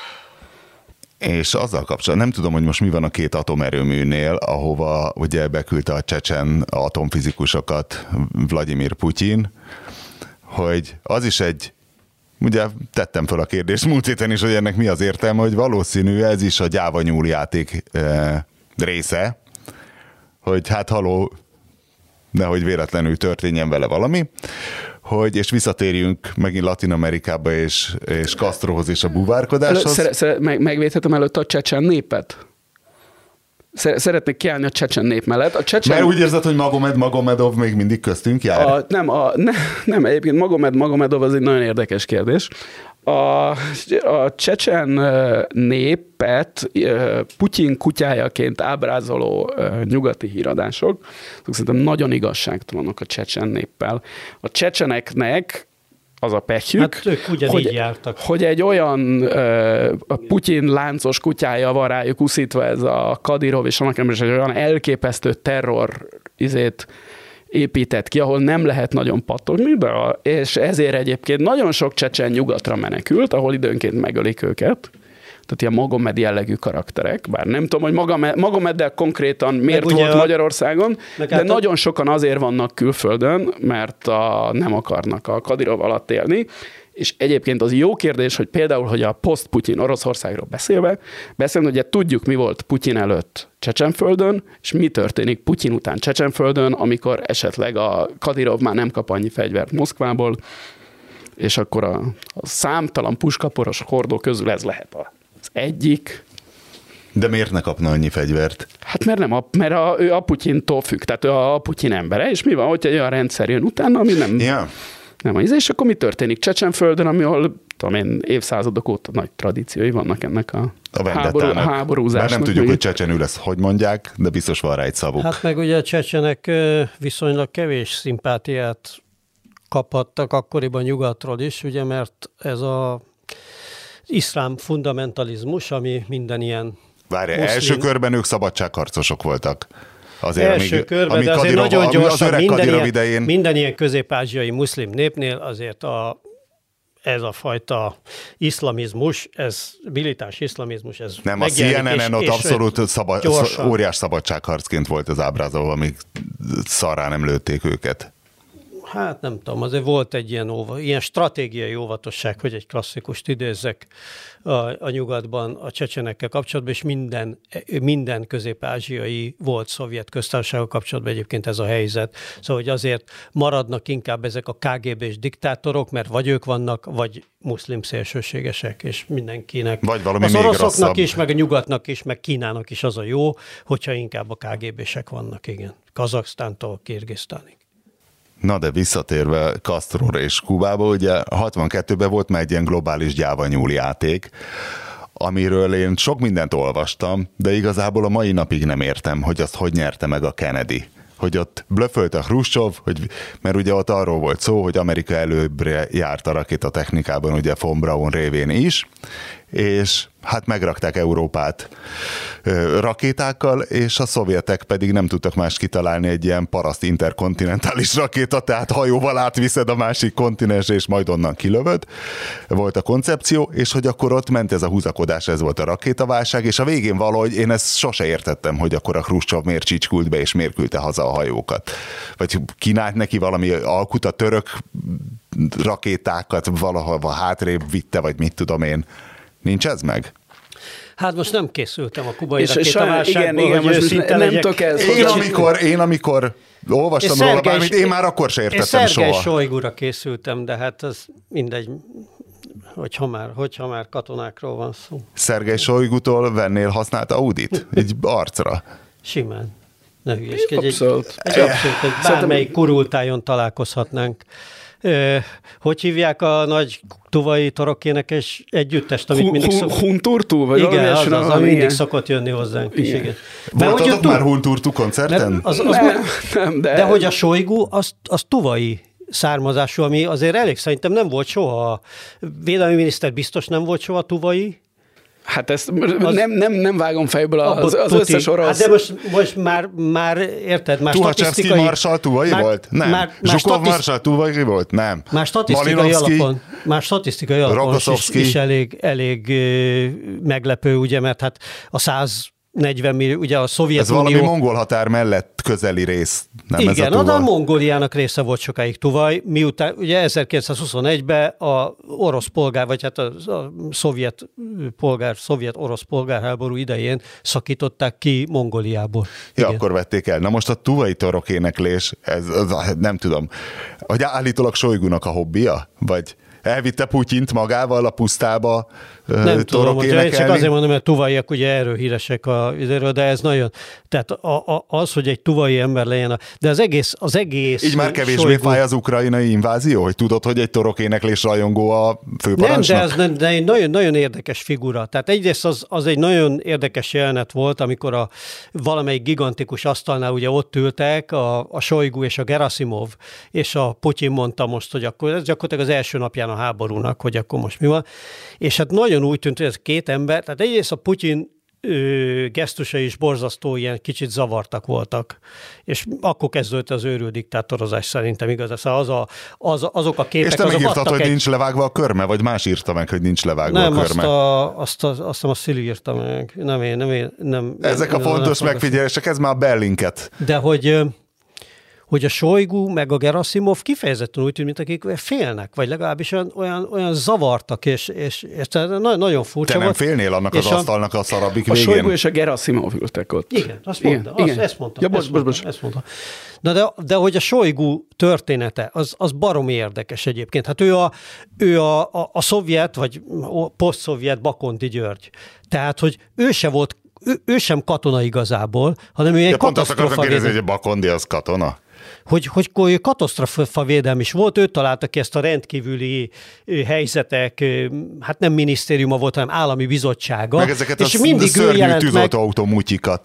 És azzal kapcsolatban nem tudom, hogy most mi van a két atomerőműnél, ahova ugye beküldte a csecsen atomfizikusokat Vladimir Putyin, hogy az is egy Ugye tettem fel a kérdést múlt héten is, hogy ennek mi az értelme, hogy valószínű ez is a gyáva nyúl játék e, része, hogy hát haló, nehogy véletlenül történjen vele valami, hogy, és visszatérjünk megint Latin Amerikába és, és Castrohoz és a buvárkodáshoz. Szere, szere, meg, megvédhetem előtt a csecsen népet? Szeretnék kiállni a csecsen nép mellett. A csecsen... Mert úgy érzed, hogy Magomed Magomedov még mindig köztünk jár? A, nem, a, ne, nem, egyébként Magomed Magomedov az egy nagyon érdekes kérdés. A, a csecsen népet Putyin kutyájaként ábrázoló nyugati híradások, szerintem nagyon igazságtalanok a csecsen néppel. A csecseneknek az a pekjük, hát ők hogy, jártak. hogy egy olyan uh, Putyin láncos kutyája van rájuk uszítva ez a Kadirov, és annak is egy olyan elképesztő terror izét épített ki, ahol nem lehet nagyon pattogni, de a, és ezért egyébként nagyon sok csecsen nyugatra menekült, ahol időnként megölik őket. Tehát ilyen Magomed jellegű karakterek, bár nem tudom, hogy Magomed, Magomeddel konkrétan miért volt a, Magyarországon, de hát nagyon sokan azért vannak külföldön, mert a, nem akarnak a Kadirov alatt élni, és egyébként az jó kérdés, hogy például, hogy a post-Putyin Oroszországról beszélve, beszélni, ugye tudjuk, mi volt Putyin előtt Csecsenföldön, és mi történik Putyin után Csecsenföldön, amikor esetleg a Kadirov már nem kap annyi fegyvert Moszkvából, és akkor a, a számtalan puskaporos hordó közül ez lehet az egyik, de miért ne kapna annyi fegyvert? Hát mert nem, a, mert a, ő a Putyintól függ, tehát ő a Putyin embere, és mi van, hogyha egy olyan rendszer jön utána, ami nem... Yeah nem az, és akkor mi történik Csecsenföldön, ahol tudom én, évszázadok óta nagy tradíciói vannak ennek a, a háború, háborúzásnak. Már nem tudjuk, hogy csecsenül lesz, hogy mondják, de biztos van rá egy szavuk. Hát meg ugye a csecsenek viszonylag kevés szimpátiát kaphattak akkoriban nyugatról is, ugye, mert ez a iszlám fundamentalizmus, ami minden ilyen Várj, első körben ők szabadságharcosok voltak. Azért, első amíg, körben, amíg de azért Kadirov, nagyon gyorsan minden ilyen, idején... minden ilyen közép-ázsiai muszlim népnél azért a ez a fajta iszlamizmus, ez militáns iszlamizmus, ez Nem, a CNN-en ott abszolút szaba, óriás szabadságharcként volt az ábrázolva, amíg szarrá nem lőtték őket. Hát nem tudom, azért volt egy ilyen, óva, ilyen stratégiai óvatosság, hogy egy klasszikust idézzek a, a nyugatban a csecsenekkel kapcsolatban, és minden, minden közép-ázsiai volt szovjet köztársasággal kapcsolatban egyébként ez a helyzet. Szóval, hogy azért maradnak inkább ezek a KGB-s diktátorok, mert vagy ők vannak, vagy muszlim szélsőségesek, és mindenkinek. Vagy valami az oroszoknak rosszabb. is, meg a nyugatnak is, meg Kínának is az a jó, hogyha inkább a KGB-sek vannak, igen. Kazaksztántól Kirgisztánig. Na de visszatérve Castro és Kubába, ugye 62-ben volt már egy ilyen globális gyávanyúl játék, amiről én sok mindent olvastam, de igazából a mai napig nem értem, hogy azt hogy nyerte meg a Kennedy. Hogy ott blöfölt a Khrushchev, hogy, mert ugye ott arról volt szó, hogy Amerika előbbre járt a rakétatechnikában, ugye von Braun révén is, és hát megrakták Európát rakétákkal, és a szovjetek pedig nem tudtak más kitalálni egy ilyen paraszt interkontinentális rakéta, tehát hajóval átviszed a másik kontinens, és majd onnan kilövöd. Volt a koncepció, és hogy akkor ott ment ez a húzakodás, ez volt a rakétaválság, és a végén valahogy én ezt sose értettem, hogy akkor a Khrushchev miért csicskult be, és miért küldte haza a hajókat. Vagy kínált neki valami alkut, a török rakétákat valahova hátrébb vitte, vagy mit tudom én. Nincs ez meg? Hát most nem készültem a kubai És- rakétaválságból, igen, igen, hogy őszinte nem legyek. tudok ehhez Én amikor, én amikor olvastam róla Szergej- bármit, én már akkor se Én értettem soha. Solygura készültem, de hát ez mindegy, hogyha már, hogyha már katonákról van szó. Szergej Solygutól vennél használt Audit? Így arcra. Simán. Ne hülyeskedj. Egy, Abszolút. egy abszolút, egy bármelyik kurultájon találkozhatnánk. Hogy hívják a nagy tuvai torokénekes együttest, amit mindig Hun- szok... Hunturtú? Vagy Igen, az, az, ami mindig szokott jönni hozzánk is, Igen. Voltatok már tu- Hunturtu koncerten? az, az, Nem, nem, de... de hogy a Sojgu, az, az tuvai származású, ami azért elég szerintem nem volt soha. Védelmi miniszter biztos nem volt soha tuvai. Hát ezt nem, nem, nem vágom fejből az, az összes orosz... Hát de most, most már, már érted, már Tuhachevsky statisztikai... Marsal Tuvai már, volt? Nem. Már, már, Zsukov statiszt, Marsal Tuvai volt? Nem. már statisztikai Malinovsky? alapon, már statisztikai alapon is, is elég, elég meglepő, ugye, mert hát a 140 millió, ugye a Ez Szovjetunió... valami mongol határ mellett közeli rész, nem ez a Igen, Tuva. oda a Mongóliának része volt sokáig Tuvaj, miután ugye 1921-ben a orosz polgár, vagy hát a, a szovjet polgár, szovjet-orosz polgárháború idején szakították ki Mongóliából. Ja, Igen. akkor vették el. Na most a tuvai torok éneklés, ez, ez, nem tudom, hogy állítólag Sojgunak a hobbija? Vagy elvitte Putyint magával a pusztába Nem tudom, hogy én csak azért mondom, mert tuvaiak ugye erről híresek a időről, de ez nagyon, tehát a, a, az, hogy egy tuvai ember legyen, a, de az egész, az egész Így már kevésbé Šojgu- fáj az ukrajnai invázió, hogy tudod, hogy egy torok éneklés rajongó a Nem, de ez nem, de egy nagyon, nagyon érdekes figura. Tehát egyrészt az, az egy nagyon érdekes jelenet volt, amikor a valamelyik gigantikus asztalnál ugye ott ültek a, a Sojgu és a Gerasimov, és a Putyin mondta most, hogy akkor ez gyakorlatilag az első napján a háborúnak, hogy akkor most mi van. És hát nagyon úgy tűnt, hogy ez két ember, tehát egyrészt a Putyin ö, gesztusai is borzasztó, ilyen kicsit zavartak voltak. És akkor kezdődött az őrült diktátorozás szerintem igaz. Szóval az a, az, azok a képek, És te megírtad, hogy egy- nincs levágva a körme, vagy más írta meg, hogy nincs levágva nem, a azt körme? a, azt, a, azt hiszem a Szili írta meg. Nem én, nem én. Nem, Ezek nem, a nem, fontos nem, megfigyelések, ez már a Bellinket. De hogy, hogy a Sojgu meg a Gerasimov kifejezetten úgy tűnt, mint akik félnek, vagy legalábbis olyan, olyan, olyan zavartak, és, és, és tehát na- nagyon furcsa Te nem volt. félnél annak az És a- asztalnak a szarabik A Sojgu végén? és a Gerasimov ültek ott. Igen, azt mondta, Igen, azt, igen. ezt mondta. Ja, bocs, ezt bocs. Ezt mondta. Na de, de hogy a Sojgu története, az, az baromi érdekes egyébként. Hát ő a, ő a, a, a szovjet, vagy a posztszovjet Bakonti György. Tehát, hogy ő se volt, ő, ő sem katona igazából, hanem ő egy Ja, pont azt akartam kérdezni, hogy a Bakondi az katona. Hogy, hogy katasztrofa védelm is volt, ő találta ki ezt a rendkívüli helyzetek, hát nem minisztériuma volt, hanem állami bizottsága. Meg ezeket és a mindig ő jelent meg,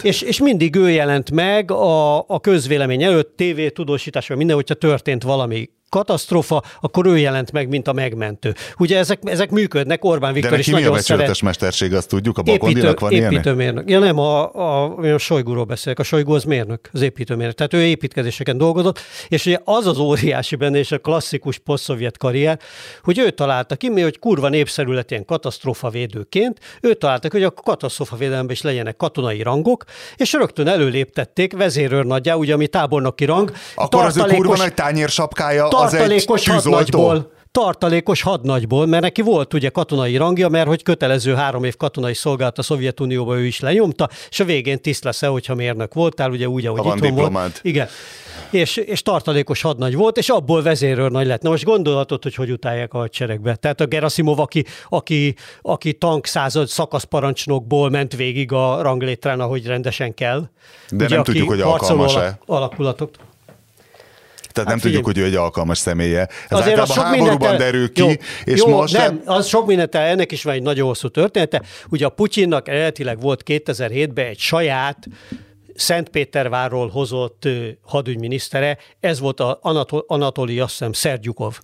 és, és mindig ő jelent meg a, a közvélemény előtt, TV tudósításban, minden, hogyha történt valami katasztrófa, akkor ő jelent meg, mint a megmentő. Ugye ezek, ezek működnek, Orbán De Viktor is neki mi a nagyon becsületes mesterség, azt tudjuk? A Bakondinak van ilyen? építőmérnök. Ja nem, a, a, a Sojguról beszélek. A Sojgu az mérnök, az építőmérnök. Tehát ő építkezéseken dolgozott, és ugye az az óriási benne, és a klasszikus posztszovjet karrier, hogy ő találta ki, mi, hogy kurva népszerű lett ilyen katasztrófavédőként, ő találta ki, hogy a katasztrófavédelemben is legyenek katonai rangok, és rögtön előléptették vezérőrnagyjá, ugye ami tábornoki rang. Akkor az ő kurva nagy tányérsapkája, tartalékos hadnagyból tartalékos hadnagyból, mert neki volt ugye katonai rangja, mert hogy kötelező három év katonai szolgálat a Szovjetunióban ő is lenyomta, és a végén tiszt lesz hogyha mérnök voltál, ugye úgy, ahogy itt volt. Igen. És, és tartalékos hadnagy volt, és abból nagy lett. Na most gondolhatod, hogy hogy utálják a hadseregbe. Tehát a Gerasimov, aki, aki, aki tank század szakaszparancsnokból ment végig a ranglétrán, ahogy rendesen kell. De ugye, nem tudjuk, hogy alkalmas-e. Alakulatok. Tehát hát nem tudjuk, hogy ő egy alkalmas személye. Ez Azért az sok háborúban derül ki, jó, és jó, most... Nem, az sok mindent, ennek is van egy nagyon hosszú története. Ugye a Putyinnak eredetileg volt 2007-ben egy saját Szentpétervárról hozott hadügyminisztere, ez volt a Anatol, Anatoli, azt hiszem, Szergyukov.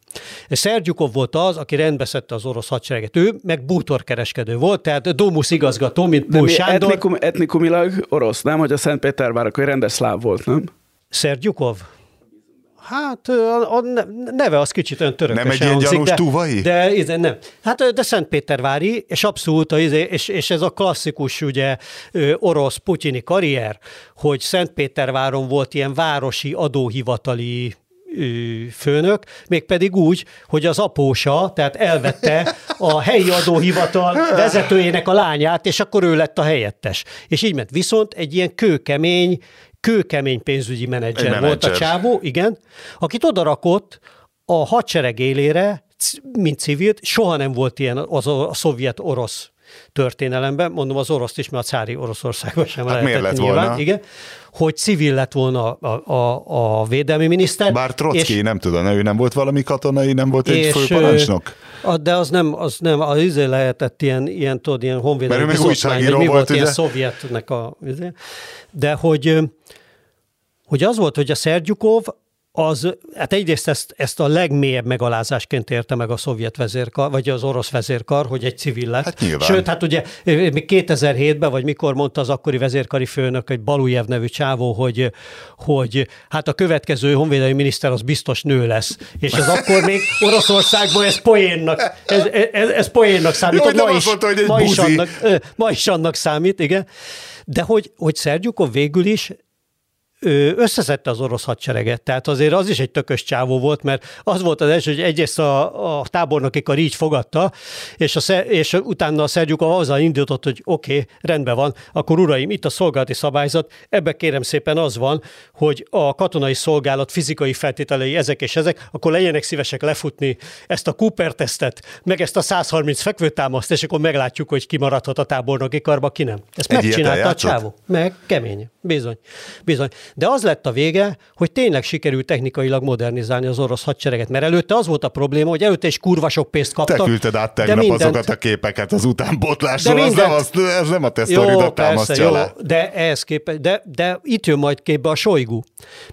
Szergyukov volt az, aki rendbeszedte az orosz hadsereget. Ő meg bútorkereskedő volt, tehát Domus igazgató, mint Pól Sándor. Etnikum, etnikumilag orosz, nem? Hogy a Szentpétervár akkor rendes szláv volt, nem? Szergyukov? Hát a, a neve az kicsit olyan törökös. Nem egy ilyen gyanús de, túvai? De, de, nem. Hát de Szentpétervári, és abszolút, a, és, és ez a klasszikus ugye orosz putyini karrier, hogy Szentpéterváron volt ilyen városi adóhivatali főnök, mégpedig úgy, hogy az apósa, tehát elvette a helyi adóhivatal vezetőjének a lányát, és akkor ő lett a helyettes. És így ment. Viszont egy ilyen kőkemény, kőkemény pénzügyi menedzser, menedzser volt a csávó, igen, akit odarakott a hadsereg élére, mint civilt, soha nem volt ilyen az a, a szovjet-orosz történelemben, mondom az oroszt is, mert a cári Oroszországban sem hát lehetett lett nyilván, volna? igen, hogy civil lett volna a, a, a védelmi miniszter. Bár Trotsky, nem tudom, ő nem volt valami katonai, nem volt egy főparancsnok? De az nem, az nem, az izé lehetett ilyen, ilyen tudod, ilyen honvédelmi Mert ő még újságíró mi volt, volt ilyen szovjetnek a, izé. de hogy hogy az volt, hogy a Szergyukov az, hát egyrészt ezt, ezt a legmélyebb megalázásként érte meg a szovjet vezérkar, vagy az orosz vezérkar, hogy egy civil lett. Hát nyilván. Sőt, hát ugye még 2007-ben, vagy mikor mondta az akkori vezérkari főnök, egy Balujev nevű csávó, hogy, hogy hát a következő honvédelmi miniszter az biztos nő lesz. És ez akkor még Oroszországban ez poénnak, ez, ez, ez poénnak számít. Jó, ma, is, mondta, hogy egy ma, is annak, ma is annak számít, igen. De hogy, hogy Szergyukov végül is összeszedte az orosz hadsereget. Tehát azért az is egy tökös csávó volt, mert az volt az első, hogy egyrészt a, a tábornoki kar így fogadta, és, a, és utána a Szergyuk azzal indított, hogy oké, okay, rendben van, akkor uraim, itt a szolgálati szabályzat, ebbe kérem szépen az van, hogy a katonai szolgálat fizikai feltételei ezek és ezek, akkor legyenek szívesek lefutni ezt a Cooper-tesztet, meg ezt a 130 fekvőtámaszt, és akkor meglátjuk, hogy ki maradhat a tábornoki karba, ki nem. Ezt Egy megcsinálta a csávó. Meg kemény. Bizony. Bizony. De az lett a vége, hogy tényleg sikerült technikailag modernizálni az orosz hadsereget, mert előtte az volt a probléma, hogy előtte is kurva sok pénzt kaptak. Te küldted át tegnap mindent... azokat a képeket az utánbotlásról, mindent... az nem, az, ez nem a te sztoridat támasztja jó, de ehhez képe, de, de itt jön majd képbe a Sojgu,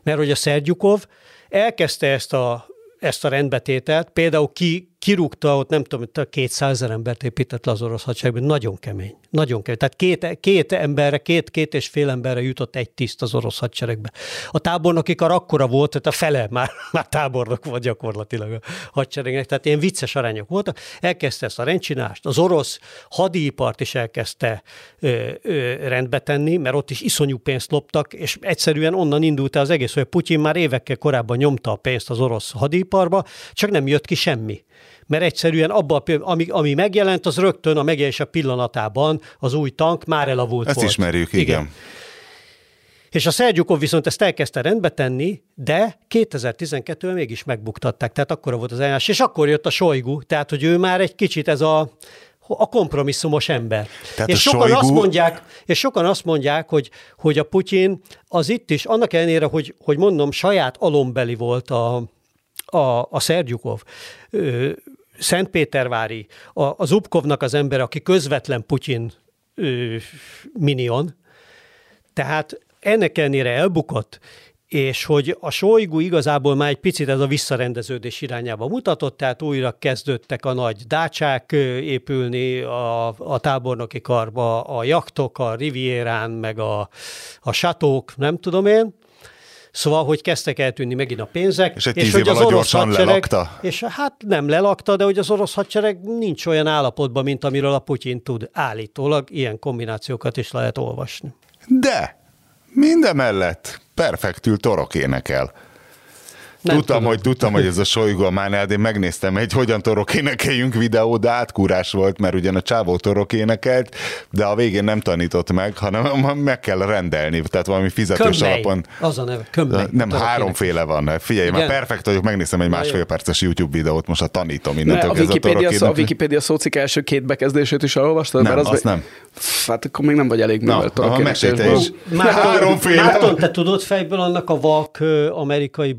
mert hogy a Szergyukov elkezdte ezt a ezt a rendbetételt. Például ki, kirúgta ott, nem tudom, 200 ezer embert épített le az orosz hadseregben, nagyon kemény, nagyon kemény. Tehát két, két emberre, két, két és fél emberre jutott egy tiszt az orosz hadseregbe. A tábornoki kar akkora volt, tehát a fele már, már tábornok volt gyakorlatilag a hadseregnek, tehát ilyen vicces arányok voltak. Elkezdte ezt a rendcsinást, az orosz hadipart is elkezdte ö, ö, rendbe tenni, mert ott is iszonyú pénzt loptak, és egyszerűen onnan indult az egész, hogy Putyin már évekkel korábban nyomta a pénzt az orosz hadiparba, csak nem jött ki semmi mert egyszerűen abban, ami, ami megjelent, az rögtön a megjelenése pillanatában az új tank már elavult Ezt volt. ismerjük, igen. igen. És a Szergyukov viszont ezt elkezdte rendbe tenni, de 2012-ben mégis megbuktatták, tehát akkor volt az eljárás, és akkor jött a Sojgu, tehát hogy ő már egy kicsit ez a, a kompromisszumos ember. Tehát és, sokan Sojgu... azt mondják, és sokan azt mondják, hogy, hogy a Putyin az itt is, annak ellenére, hogy, hogy mondom, saját alombeli volt a, a, a Szergyukov, Szentpétervári, a, a Zubkovnak az ember, aki közvetlen Putyin ö, minion, tehát ennek ellenére elbukott, és hogy a Sojgu igazából már egy picit ez a visszarendeződés irányába mutatott, tehát újra kezdődtek a nagy dácsák épülni a, a tábornoki karba, a jaktok, a rivierán, meg a, a satók, nem tudom én, Szóval, hogy kezdtek eltűnni megint a pénzek. És egy és hogy az orosz gyorsan hadsereg, lelakta? És hát nem lelakta, de hogy az orosz hadsereg nincs olyan állapotban, mint amiről a Putyin tud állítólag. Ilyen kombinációkat is lehet olvasni. De mindemellett perfektül torok énekel. Nem tudtam, tudom. hogy, tudtam, hogy ez a Solygó a Mánál, de én megnéztem egy hogyan torok énekeljünk videó, de átkúrás volt, mert ugyan a csávó torok énekelt, de a végén nem tanított meg, hanem meg kell rendelni, tehát valami fizetős Kömmely. alapon. Az a neve. Kömmely. Nem, háromféle van. Figyelj, már Igen? perfekt vagyok, megnéztem egy másfél perces YouTube videót, most a tanítom Ne, innentől a, kezdve Wikipédia, torok szó, a. Wikipédia szócik első két bekezdését is elolvastad? Nem, Mert az azt nem. Pff, Hát akkor még nem vagy elég Na, művelt. aha, mesélj te is. Márton, Háromféle. Márton, te tudod fejből annak a vak amerikai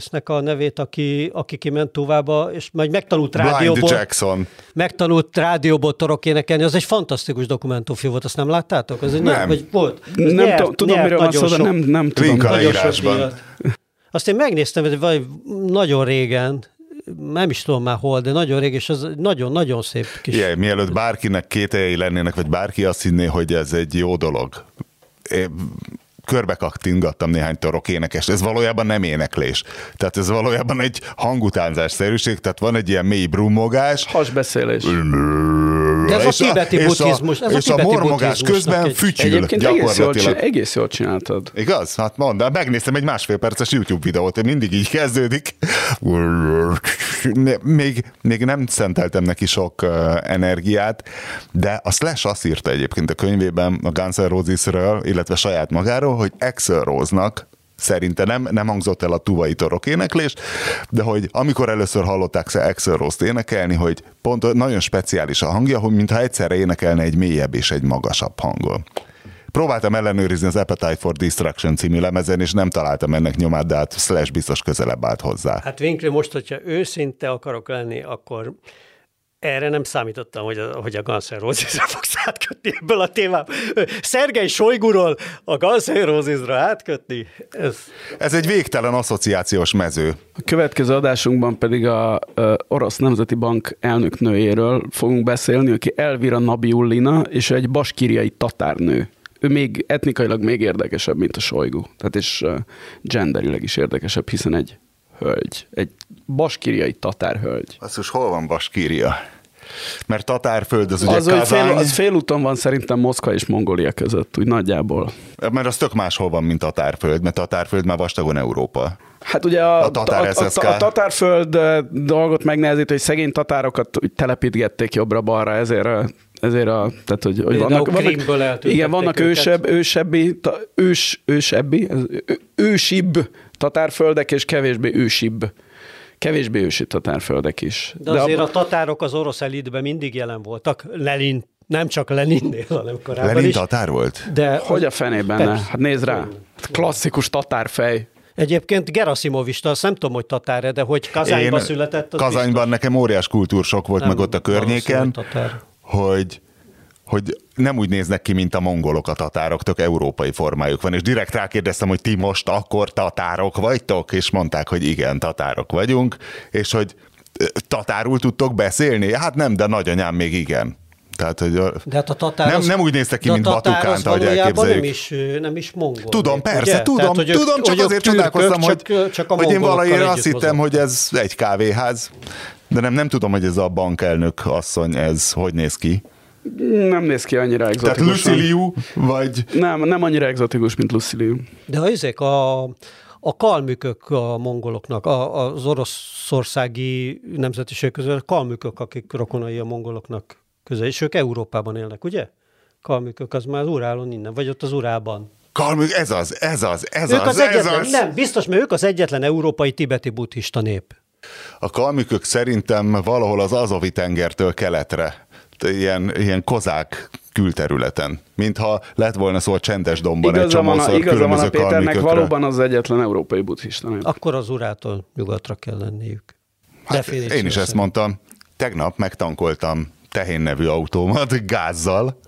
blueszenésznek a nevét, aki, aki kiment tovább, és majd megtanult Blind rádióból, Jackson. megtanult rádióból torok énekelni. Az egy fantasztikus dokumentumfilm volt, azt nem láttátok? Ez egy Nem. Nagy, vagy volt. Ez Nem nyert- tudom, nyert miről van szó, de nem, nem tudom. Díjat. Azt én megnéztem, hogy vagy nagyon régen, nem is tudom már hol, de nagyon régen, és az nagyon-nagyon szép kis... Igen, mielőtt bárkinek kételjei lennének, vagy bárki azt hinné, hogy ez egy jó dolog. Én körbe kaktingattam néhány torok énekes. Ez valójában nem éneklés. Tehát ez valójában egy hangutánzás-szerűség, tehát van egy ilyen mély brummogás, Hasbeszélés. De ez a és tibeti és buddhizmus- ez a és a tibeti mormogás közben egy- fütyül Egyébként egész jól, gyakorlatilag. egész jól csináltad. Igaz? Hát mondd, de megnéztem egy másfél perces YouTube videót, én mindig így kezdődik. Még, még nem szenteltem neki sok energiát, de a Slash azt írta egyébként a könyvében a Guns N' Roses-ről, illetve saját magáról, hogy Axel Rose-nak Szerinte nem, nem hangzott el a tuvai torok éneklés, de hogy amikor először hallották Axel Rose-t énekelni, hogy pont nagyon speciális a hangja, hogy mintha egyszerre énekelne egy mélyebb és egy magasabb hangon. Próbáltam ellenőrizni az Appetite for Destruction című lemezen, és nem találtam ennek nyomát, de hát Slash biztos közelebb állt hozzá. Hát Winkli, most, hogyha őszinte akarok lenni, akkor erre nem számítottam, hogy a, hogy a Guns N' Roses-ra fogsz átkötni ebből a témából. Szergei Solygúról a Guns N' Roses-ra átkötni, ez... Ez egy végtelen asszociációs mező. A következő adásunkban pedig a ö, Orosz Nemzeti Bank elnöknőjéről fogunk beszélni, aki Elvira Nabiullina, és egy baskíriai tatárnő. Ő még etnikailag még érdekesebb, mint a Solygú. Tehát és uh, genderileg is érdekesebb, hiszen egy hölgy. Egy baskíriai tatár hölgy. Basszus, hol van Baskíria? Mert Tatárföld az ugye Az, hogy fél, az félúton van szerintem Moszkva és Mongólia között, úgy nagyjából. mert az tök máshol van, mint Tatárföld, mert Tatárföld már vastagon Európa. Hát ugye a, A tatár a, a, a tatárföld ö, dolgot megnehezít, hogy szegény tatárokat telepítgették jobbra-balra, ezért a, ezért a, tehát hogy, hogy vannak, vannak, igen, vannak ősebb, ősebbi, ta, ős, ősebbi, ősibb tatárföldek, és kevésbé ősibb, kevésbé ősi tatárföldek is. De azért a, a tatárok az orosz elitben mindig jelen voltak. Lenin, nem csak Leninnél, hanem korábban Lenin is. Tatár volt? De hogy a fenében? Persze. Hát nézd rá, klasszikus tatárfej. Egyébként Gerasimovista, azt nem tudom, hogy tatár de hogy Kazányba Én született. az Kazányban nekem óriás kultúrsok volt Nem meg ott a környéken, hogy tatár. Hogy nem úgy néznek ki, mint a mongolok a tatárok, tök európai formájuk van, és direkt rákérdeztem, hogy ti most akkor tatárok vagytok, és mondták, hogy igen, tatárok vagyunk, és hogy tatárul tudtok beszélni? Hát nem, de nagyanyám még igen. Tehát, hogy a... De hát a tatár Nem- nem úgy néztek ki, mint az ahogy valójában nem elképzeljük. is, nem is mongol. Tudom, persze, ugye? tudom, hogy ők- tudom, csak hogy azért türkök, csodálkoztam, hogy, csak, hogy én együtt azt hittem, hogy ez egy kávéház, de nem, nem tudom, hogy ez a bankelnök asszony, ez hogy néz ki. Nem néz ki annyira Tehát egzotikusan. Lucy Liu, vagy Nem, nem annyira egzotikus, mint Lucy Liu. De ezek a, a kalmükök a mongoloknak, a, az oroszországi nemzetiség közül a kalmükök, akik rokonai a mongoloknak közel, és ők Európában élnek, ugye? Kalmükök, az már az Urálon innen, vagy ott az Urában. Kalmük, ez az, ez az, ez Ők az, az, ez egyetlen, az. nem, biztos, mert ők az egyetlen európai tibeti buddhista nép. A kalmükök szerintem valahol az Azovi tengertől keletre, ilyen, ilyen kozák külterületen. Mintha lett volna szó a csendes domban egy Igaza van, a, csomószor igaza van a Péternek, valóban az egyetlen európai buddhista. Akkor az Urától nyugatra kell lenniük. Hát én is ezt szerint. mondtam. Tegnap megtankoltam tehén nevű autómat gázzal,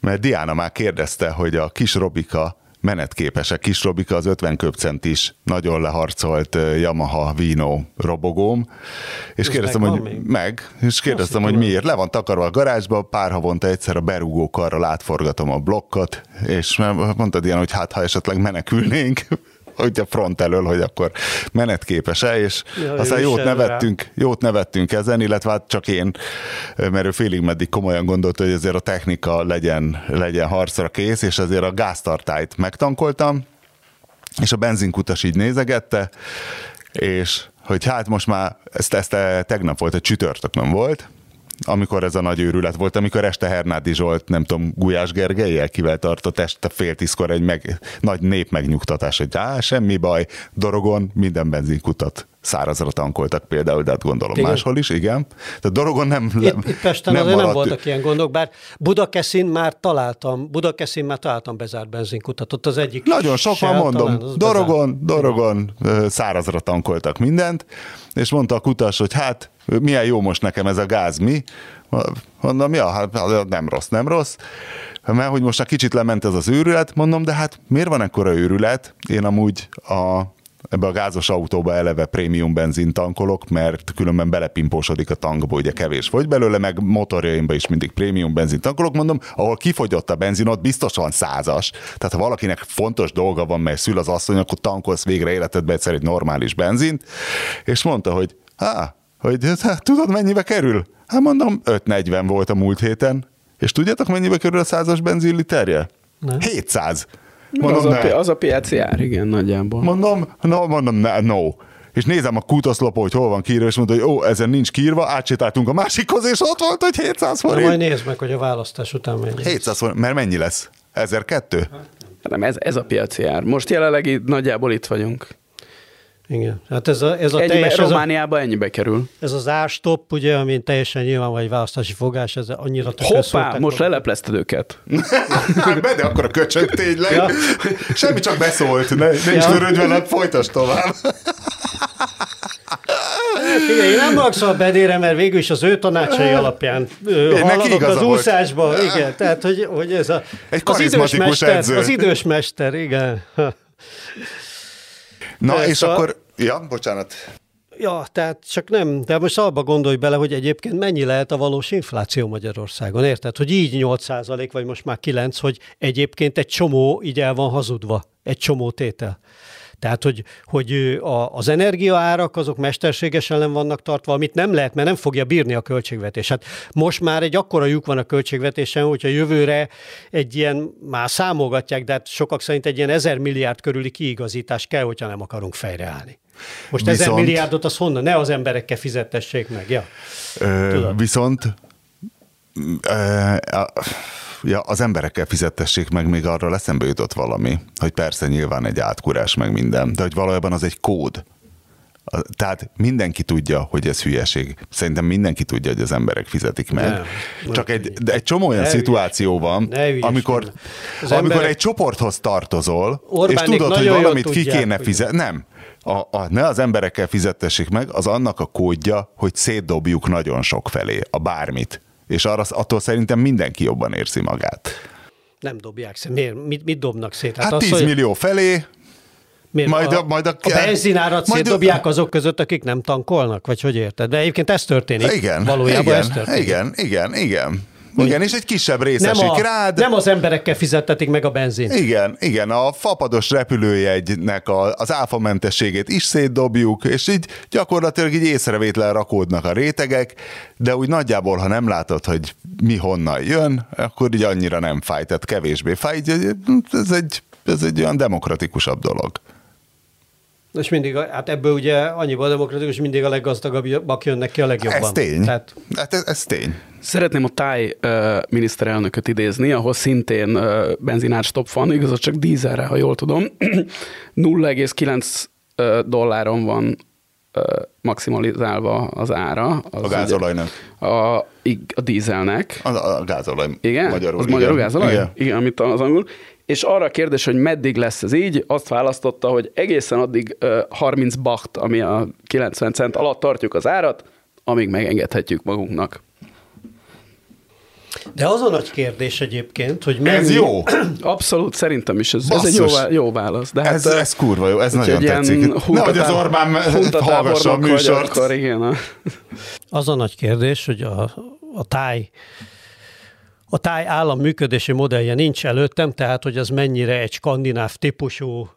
mert Diana már kérdezte, hogy a kis Robika menetképes-e. Kis Robika az 50 köbcentis, nagyon leharcolt Yamaha Vino robogóm, és Ez kérdeztem, hogy meg, és kérdeztem, hogy miért. Le van takarva a garázsba, pár havonta egyszer a berúgókarral átforgatom a blokkot, és mondtad ilyen, hogy hát ha esetleg menekülnénk, hogy a front elől, hogy akkor menetképes-e, és Ja, aztán jót nevettünk, jót nevettünk ezen, illetve hát csak én, mert ő félig meddig komolyan gondolta, hogy azért a technika legyen, legyen harcra kész, és azért a gáztartályt megtankoltam, és a benzinkutas így nézegette, és hogy hát most már, ezt, ezt tegnap volt, egy csütörtök nem volt, amikor ez a nagy őrület volt, amikor este Hernádi Zsolt, nem tudom, Gulyás Gergelyel kivel tartott este fél tízkor egy meg, nagy nép megnyugtatás, hogy á, semmi baj, Dorogon minden benzinkutat szárazra tankoltak például, de hát gondolom igen. máshol is, igen. Tehát Dorogon nem Itt, itt Pesten nem, azért nem voltak ilyen gondok, bár Budakeszin már találtam, Budakeszin már találtam bezárt benzinkutat, ott az egyik Nagyon sok van, mondom, Dorogon, bezárt. Dorogon szárazra tankoltak mindent, és mondta a kutas, hogy hát milyen jó most nekem ez a gáz, mi? Mondom, ja, hát nem rossz, nem rossz. Mert hogy most egy kicsit lement ez az őrület, mondom, de hát miért van ekkora őrület? Én amúgy a ebbe a gázos autóba eleve prémium benzin tankolok, mert különben belepimpósodik a tankba, ugye kevés fogy belőle, meg motorjaimba is mindig prémium benzin tankolok, mondom, ahol kifogyott a benzin, ott biztosan százas. Tehát ha valakinek fontos dolga van, mert szül az asszony, akkor tankolsz végre életedbe egyszer egy normális benzint. És mondta, hogy há, hogy hát, tudod mennyibe kerül? Hát mondom, 5,40 volt a múlt héten. És tudjátok mennyibe kerül a százas benzin literje? Nem. 700. Mondom, az, a, az a piaci ár, igen, nagyjából. Mondom, no, mondom, ne, no. És nézem a kútaszlapot, hogy hol van kiírva, és mondta, hogy ó, ezen nincs kiírva, átsétáltunk a másikhoz, és ott volt, hogy 700 forint. majd nézd meg, hogy a választás után mennyi. 700 forint, mert mennyi lesz? 1002? Hát nem, ez, ez a piaci ár. Most jelenleg nagyjából itt vagyunk. Igen. Hát ez a, ez a Egy, teljes, Romániában ennyibe kerül. Ez az árstop, ugye, ami teljesen nyilván vagy választási fogás, ez annyira Hoppá, most leleplezted őket. hát be, de akkor a köcsög tényleg. Ja. Semmi csak beszólt, ne, ne ja. is törődj veled, folytasd tovább. Figyelj, én nem magszol bedére, mert végül is az ő tanácsai alapján haladok az úszásba. Volt. Igen, tehát hogy, hogy ez a, Egy az idős mester, edző. az idős mester, igen. Na, de és szóval... akkor, ja, bocsánat. Ja, tehát csak nem, de most abba gondolj bele, hogy egyébként mennyi lehet a valós infláció Magyarországon, érted? Hogy így 8% vagy most már 9, hogy egyébként egy csomó így el van hazudva, egy csomó tétel. Tehát, hogy, hogy a, az energiaárak azok mesterségesen nem vannak tartva, amit nem lehet, mert nem fogja bírni a költségvetés. Hát most már egy akkora lyuk van a költségvetésen, hogyha jövőre egy ilyen, már számolgatják, de hát sokak szerint egy ilyen ezer milliárd körüli kiigazítás kell, hogyha nem akarunk fejreállni. Most viszont, ezer milliárdot az honnan? Ne az emberekkel fizettessék meg, ja. Ö, viszont ö, ja, az emberekkel fizettessék meg, még arra eszembe jutott valami, hogy persze nyilván egy átkurás meg minden, de hogy valójában az egy kód. Tehát mindenki tudja, hogy ez hülyeség. Szerintem mindenki tudja, hogy az emberek fizetik meg. Nem, Csak egy, de egy csomó olyan szituáció van, amikor, amikor emberek... egy csoporthoz tartozol, Orbánik és tudod, hogy valamit ki kéne fizetni. Nem. A, a, ne az emberekkel fizettessék meg, az annak a kódja, hogy szétdobjuk nagyon sok felé, a bármit és arra, attól szerintem mindenki jobban érzi magát. Nem dobják szét. Miért? Mit, mit dobnak szét? Hát, hát 10 az, millió felé, Miért? Majd a, majd a, a benzinárat majd szétdobják azok között, akik nem tankolnak? Vagy hogy érted? De egyébként ez történik. Igen, Valójában igen, ez történik. Igen, igen, igen. Igen, és egy kisebb rész nem a, rád. Nem az emberekkel fizettetik meg a benzint. Igen, igen, a fapados repülőjegynek a, az áfamentességét is szétdobjuk, és így gyakorlatilag így észrevétlen rakódnak a rétegek, de úgy nagyjából, ha nem látod, hogy mi honnan jön, akkor így annyira nem fáj, tehát kevésbé fáj. Ez egy, ez egy olyan demokratikusabb dolog. És mindig, hát ebből ugye annyiban demokratikus, mindig a leggazdagabbak jönnek ki a legjobban. Ez tény. Tehát... Hát ez, ez tény. Szeretném a táj uh, miniszterelnököt idézni, ahol szintén uh, benzinárstop van, igaz, csak dízelre, ha jól tudom. 0,9 uh, dolláron van uh, maximalizálva az ára. Az a gázolajnak. A, a dízelnek. A, a gázolaj. Igen? Magyarul. Az magyarul gázolaj? Igen. igen, amit az angol és arra a kérdés, hogy meddig lesz ez így, azt választotta, hogy egészen addig 30 baht, ami a 90 cent alatt tartjuk az árat, amíg megengedhetjük magunknak. De az a nagy kérdés egyébként, hogy mennyi... Ez jó. Abszolút, szerintem is. Ez, ez egy jó, jó válasz. De hát, ez, ez kurva jó, ez nagyon tetszik. Nehogy az Orbán hallgassa a műsort. Akkor, igen, a... Az a nagy kérdés, hogy a, a táj a táj állam működési modellje nincs előttem, tehát hogy az mennyire egy skandináv típusú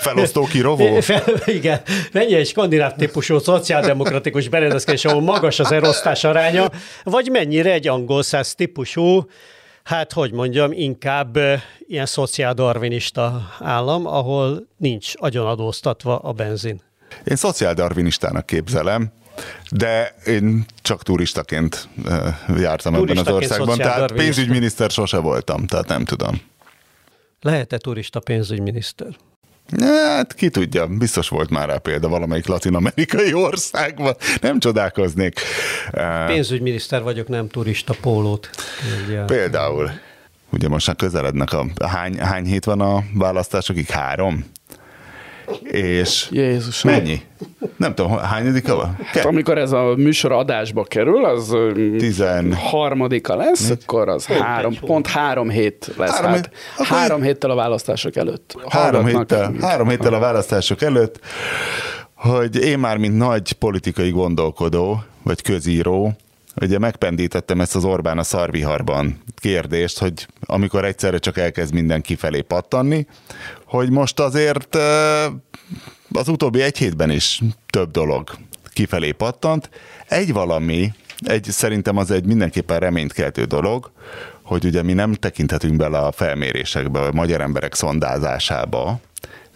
Felosztó kirovó? Fel, igen, mennyi egy skandináv típusú szociáldemokratikus berendezkedés, ahol magas az erosztás aránya, vagy mennyire egy angol száz típusú, hát hogy mondjam, inkább ilyen szociáldarvinista állam, ahol nincs agyonadóztatva a benzin. Én szociáldarvinistának képzelem, de én csak turistaként jártam turistaként ebben az országban, tehát pénzügyminiszter sose voltam, tehát nem tudom. Lehet-e turista pénzügyminiszter? Hát ki tudja, biztos volt már rá példa valamelyik latin-amerikai országban, nem csodálkoznék. Pénzügyminiszter vagyok, nem turista pólót. Például. Ugye most már közelednek a... Hány, hány hét van a választásokig? Három? És Jézus. mennyi? Nem tudom, hányadik van? Hát, amikor ez a műsor adásba kerül, az Tizen... harmadika lesz, Mit? akkor az pont három, pont három hét lesz. Három, hát, hét, három héttel a választások előtt. Három héttel, három héttel a választások előtt, hogy én már, mint nagy politikai gondolkodó, vagy közíró, ugye megpendítettem ezt az Orbán a szarviharban kérdést, hogy amikor egyszerre csak elkezd minden kifelé pattanni, hogy most azért az utóbbi egy hétben is több dolog kifelé pattant. Egy valami, egy, szerintem az egy mindenképpen reménykeltő dolog, hogy ugye mi nem tekinthetünk bele a felmérésekbe, a magyar emberek szondázásába,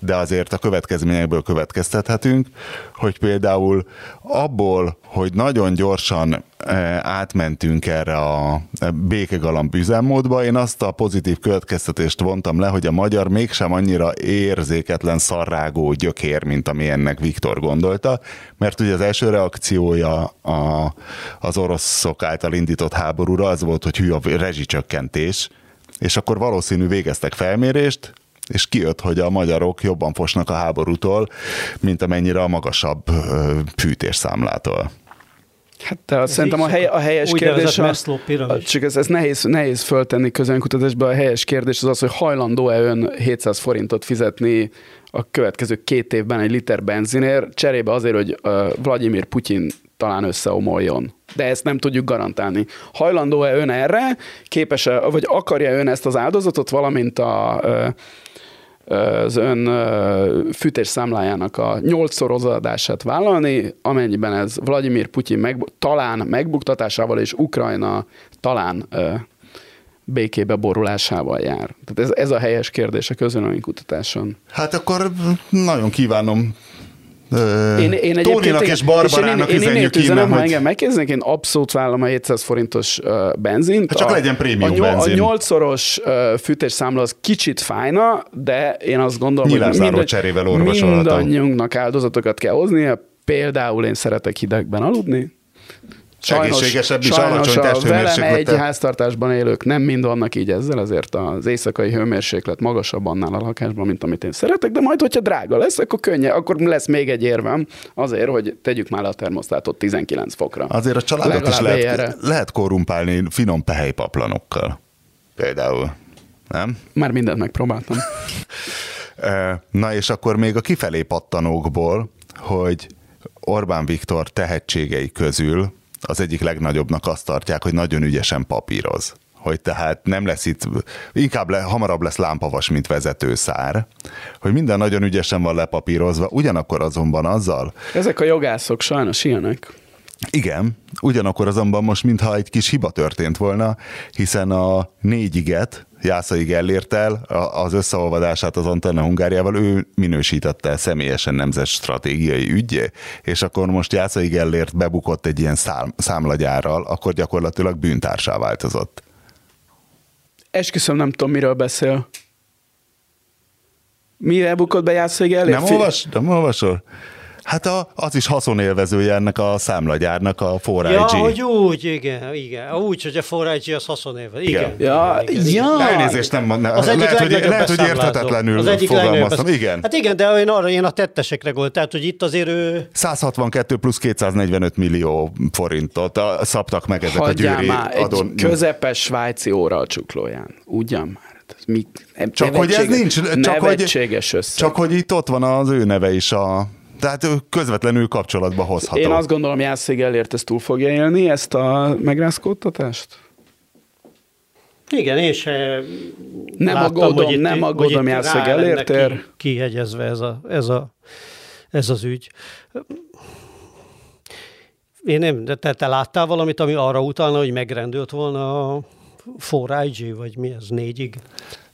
de azért a következményekből következtethetünk, hogy például abból, hogy nagyon gyorsan eh, átmentünk erre a békegalamb üzemmódba, én azt a pozitív következtetést vontam le, hogy a magyar mégsem annyira érzéketlen szarrágó gyökér, mint ami ennek Viktor gondolta, mert ugye az első reakciója a, az oroszok által indított háborúra az volt, hogy hű a rezsicsökkentés, és akkor valószínű végeztek felmérést, és kijött, hogy a magyarok jobban fosnak a háborútól, mint amennyire a magasabb fűtésszámlától. Hát de ez szerintem a, hely, a helyes kérdés, a, a, csak ez, ez nehéz, nehéz föltenni közönkutatásba, a helyes kérdés az az, hogy hajlandó-e ön 700 forintot fizetni a következő két évben egy liter benzinért, cserébe azért, hogy uh, Vladimir Putyin talán összeomoljon. De ezt nem tudjuk garantálni. Hajlandó-e ön erre, képes-e, vagy akarja ön ezt az áldozatot, valamint a uh, az ön fűtésszámlájának a nyolcszorozadását vállalni, amennyiben ez Vladimir Putyin meg, talán megbuktatásával és Ukrajna talán békébe borulásával jár. Tehát ez, ez a helyes kérdés a kutatáson. Hát akkor nagyon kívánom én, én Tóninak és Barbarának én, én, én, én üzenem, hogy... ha engem megkérdeznek, én abszolút vállalom a 700 forintos benzint. Hát csak a, legyen prémium a, nyol, benzin. A nyolcszoros fűtésszámla az kicsit fájna, de én azt gondolom, hogy minden, cserével mindannyiunknak áldozatokat kell hoznia. Például én szeretek hidegben aludni, Egészségesebb is, sajnos a velem egy háztartásban élők nem mind vannak így ezzel, ezért az éjszakai hőmérséklet magasabb annál a lakásban, mint amit én szeretek, de majd, hogyha drága lesz, akkor könnye, akkor lesz még egy érvem azért, hogy tegyük már a termosztátot 19 fokra. Azért a családot is lehet, lehet korrumpálni finom pehelypaplanokkal. Például. Nem? Már mindent megpróbáltam. Na és akkor még a kifelé pattanókból, hogy Orbán Viktor tehetségei közül az egyik legnagyobbnak azt tartják, hogy nagyon ügyesen papíroz hogy tehát nem lesz itt, inkább le, hamarabb lesz lámpavas, mint vezetőszár, hogy minden nagyon ügyesen van lepapírozva, ugyanakkor azonban azzal... Ezek a jogászok sajnos ilyenek. Igen, ugyanakkor azonban most mintha egy kis hiba történt volna, hiszen a négyiget Jászai Gellértel az összeolvadását az Antenna Hungáriával ő minősítette személyesen nemzet stratégiai ügyé, és akkor most Jászai Gellért bebukott egy ilyen szám, számlagyárral, akkor gyakorlatilag bűntársá változott. Esküszöm, nem tudom, miről beszél. Mire bukott be Jászai Gellért? Nem, olvas, nem olvasol? Hát a, az is haszonélvezője ennek a számlagyárnak, a 4 Ja, hogy úgy, igen, igen. Úgy, hogy a 4 az haszonélvező. Igen. igen. Ja, igen, igen. ja. Elnézést, nem, ne, az lehet, hogy, lehet, hogy érthetetlenül az egyik fogalmaztam. Igen. Hát igen, de én arra én a tettesekre volt, tehát hogy itt azért ő... 162 plusz 245 millió forintot szabtak meg ezek Hagyjál a győri már, adon... egy közepes svájci óra a csuklóján. Ugyan már. Mi, csak hogy ez nincs, csak hogy, összeg. csak hogy itt ott van az ő neve is a tehát közvetlenül kapcsolatba hozható. Én azt gondolom, Jászig elért ezt túl fogja élni, ezt a megrázkódtatást? Igen, én se nem láttam, aggódom, hogy itt, nem aggódom, Jászig elértér. Ki, kihegyezve ez, a, ez, a, ez az ügy. Én nem, de te, te láttál valamit, ami arra utalna, hogy megrendült volna a 4IG, vagy mi ez, négyig?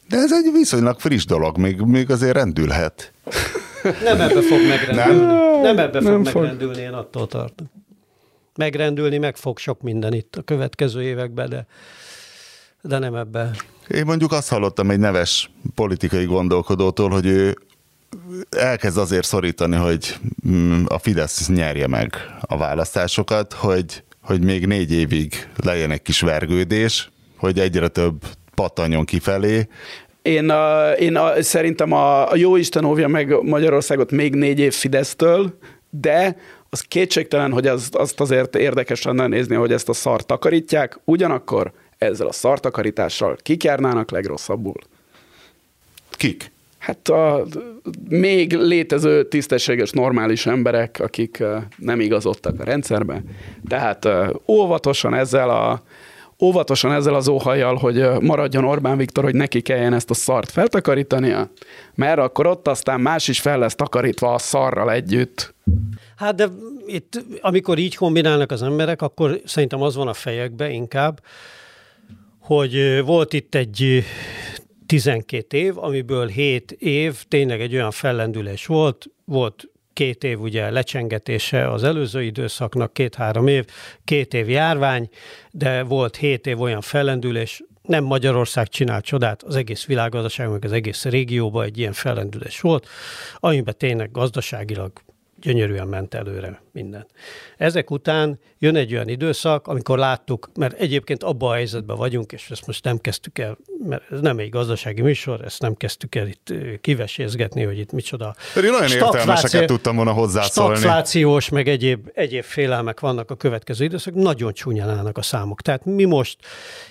De ez egy viszonylag friss dolog, még, még azért rendülhet. Nem ebbe fog megrendülni. Nem? nem ebbe fog nem fog. megrendülni, én attól tartom. Megrendülni meg fog sok minden itt a következő években, de, de nem ebbe. Én mondjuk azt hallottam egy neves politikai gondolkodótól, hogy ő elkezd azért szorítani, hogy mm, a Fidesz nyerje meg a választásokat, hogy, hogy még négy évig legyen egy kis vergődés, hogy egyre több pattanjon kifelé. Én, a, én a, szerintem a, a jó Isten óvja meg Magyarországot még négy év Fidesztől, de az kétségtelen, hogy az, azt azért érdekes lenne nézni, hogy ezt a szart takarítják, ugyanakkor ezzel a szartakarítással kik járnának legrosszabbul? Kik? Hát a még létező tisztességes, normális emberek, akik ö, nem igazodtak a rendszerbe. Tehát ö, óvatosan ezzel a óvatosan ezzel az óhajjal, hogy maradjon Orbán Viktor, hogy neki kelljen ezt a szart feltakarítania, mert akkor ott aztán más is fel lesz takarítva a szarral együtt. Hát de itt, amikor így kombinálnak az emberek, akkor szerintem az van a fejekbe inkább, hogy volt itt egy ö, 12 év, amiből 7 év tényleg egy olyan fellendülés volt, volt két év ugye lecsengetése az előző időszaknak, két-három év, két év járvány, de volt hét év olyan fellendülés, nem Magyarország csinált csodát, az egész világgazdaság, meg az egész régióban egy ilyen fellendülés volt, amiben tényleg gazdaságilag gyönyörűen ment előre minden. Ezek után jön egy olyan időszak, amikor láttuk, mert egyébként abban a helyzetben vagyunk, és ezt most nem kezdtük el, mert ez nem egy gazdasági műsor, ezt nem kezdtük el itt kivesézgetni, hogy itt micsoda Pedig nagyon értelmeseket tudtam volna hozzászólni. Stagflációs, meg egyéb, egyéb félelmek vannak a következő időszak, nagyon csúnyán állnak a számok. Tehát mi most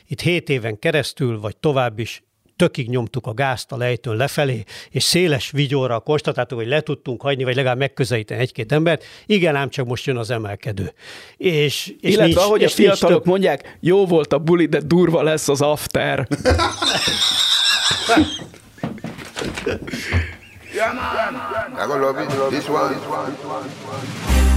itt 7 éven keresztül, vagy tovább is tökig nyomtuk a gázt a lejtőn lefelé, és széles vigyorral konstatáltuk, hogy le tudtunk hagyni, vagy legalább megközelíteni egy-két embert. Igen, ám csak most jön az emelkedő. És, és Illetve nincs, ahogy a és nincs fiatalok több- mondják, jó volt a buli, de durva lesz az after. I gonna love it. This one.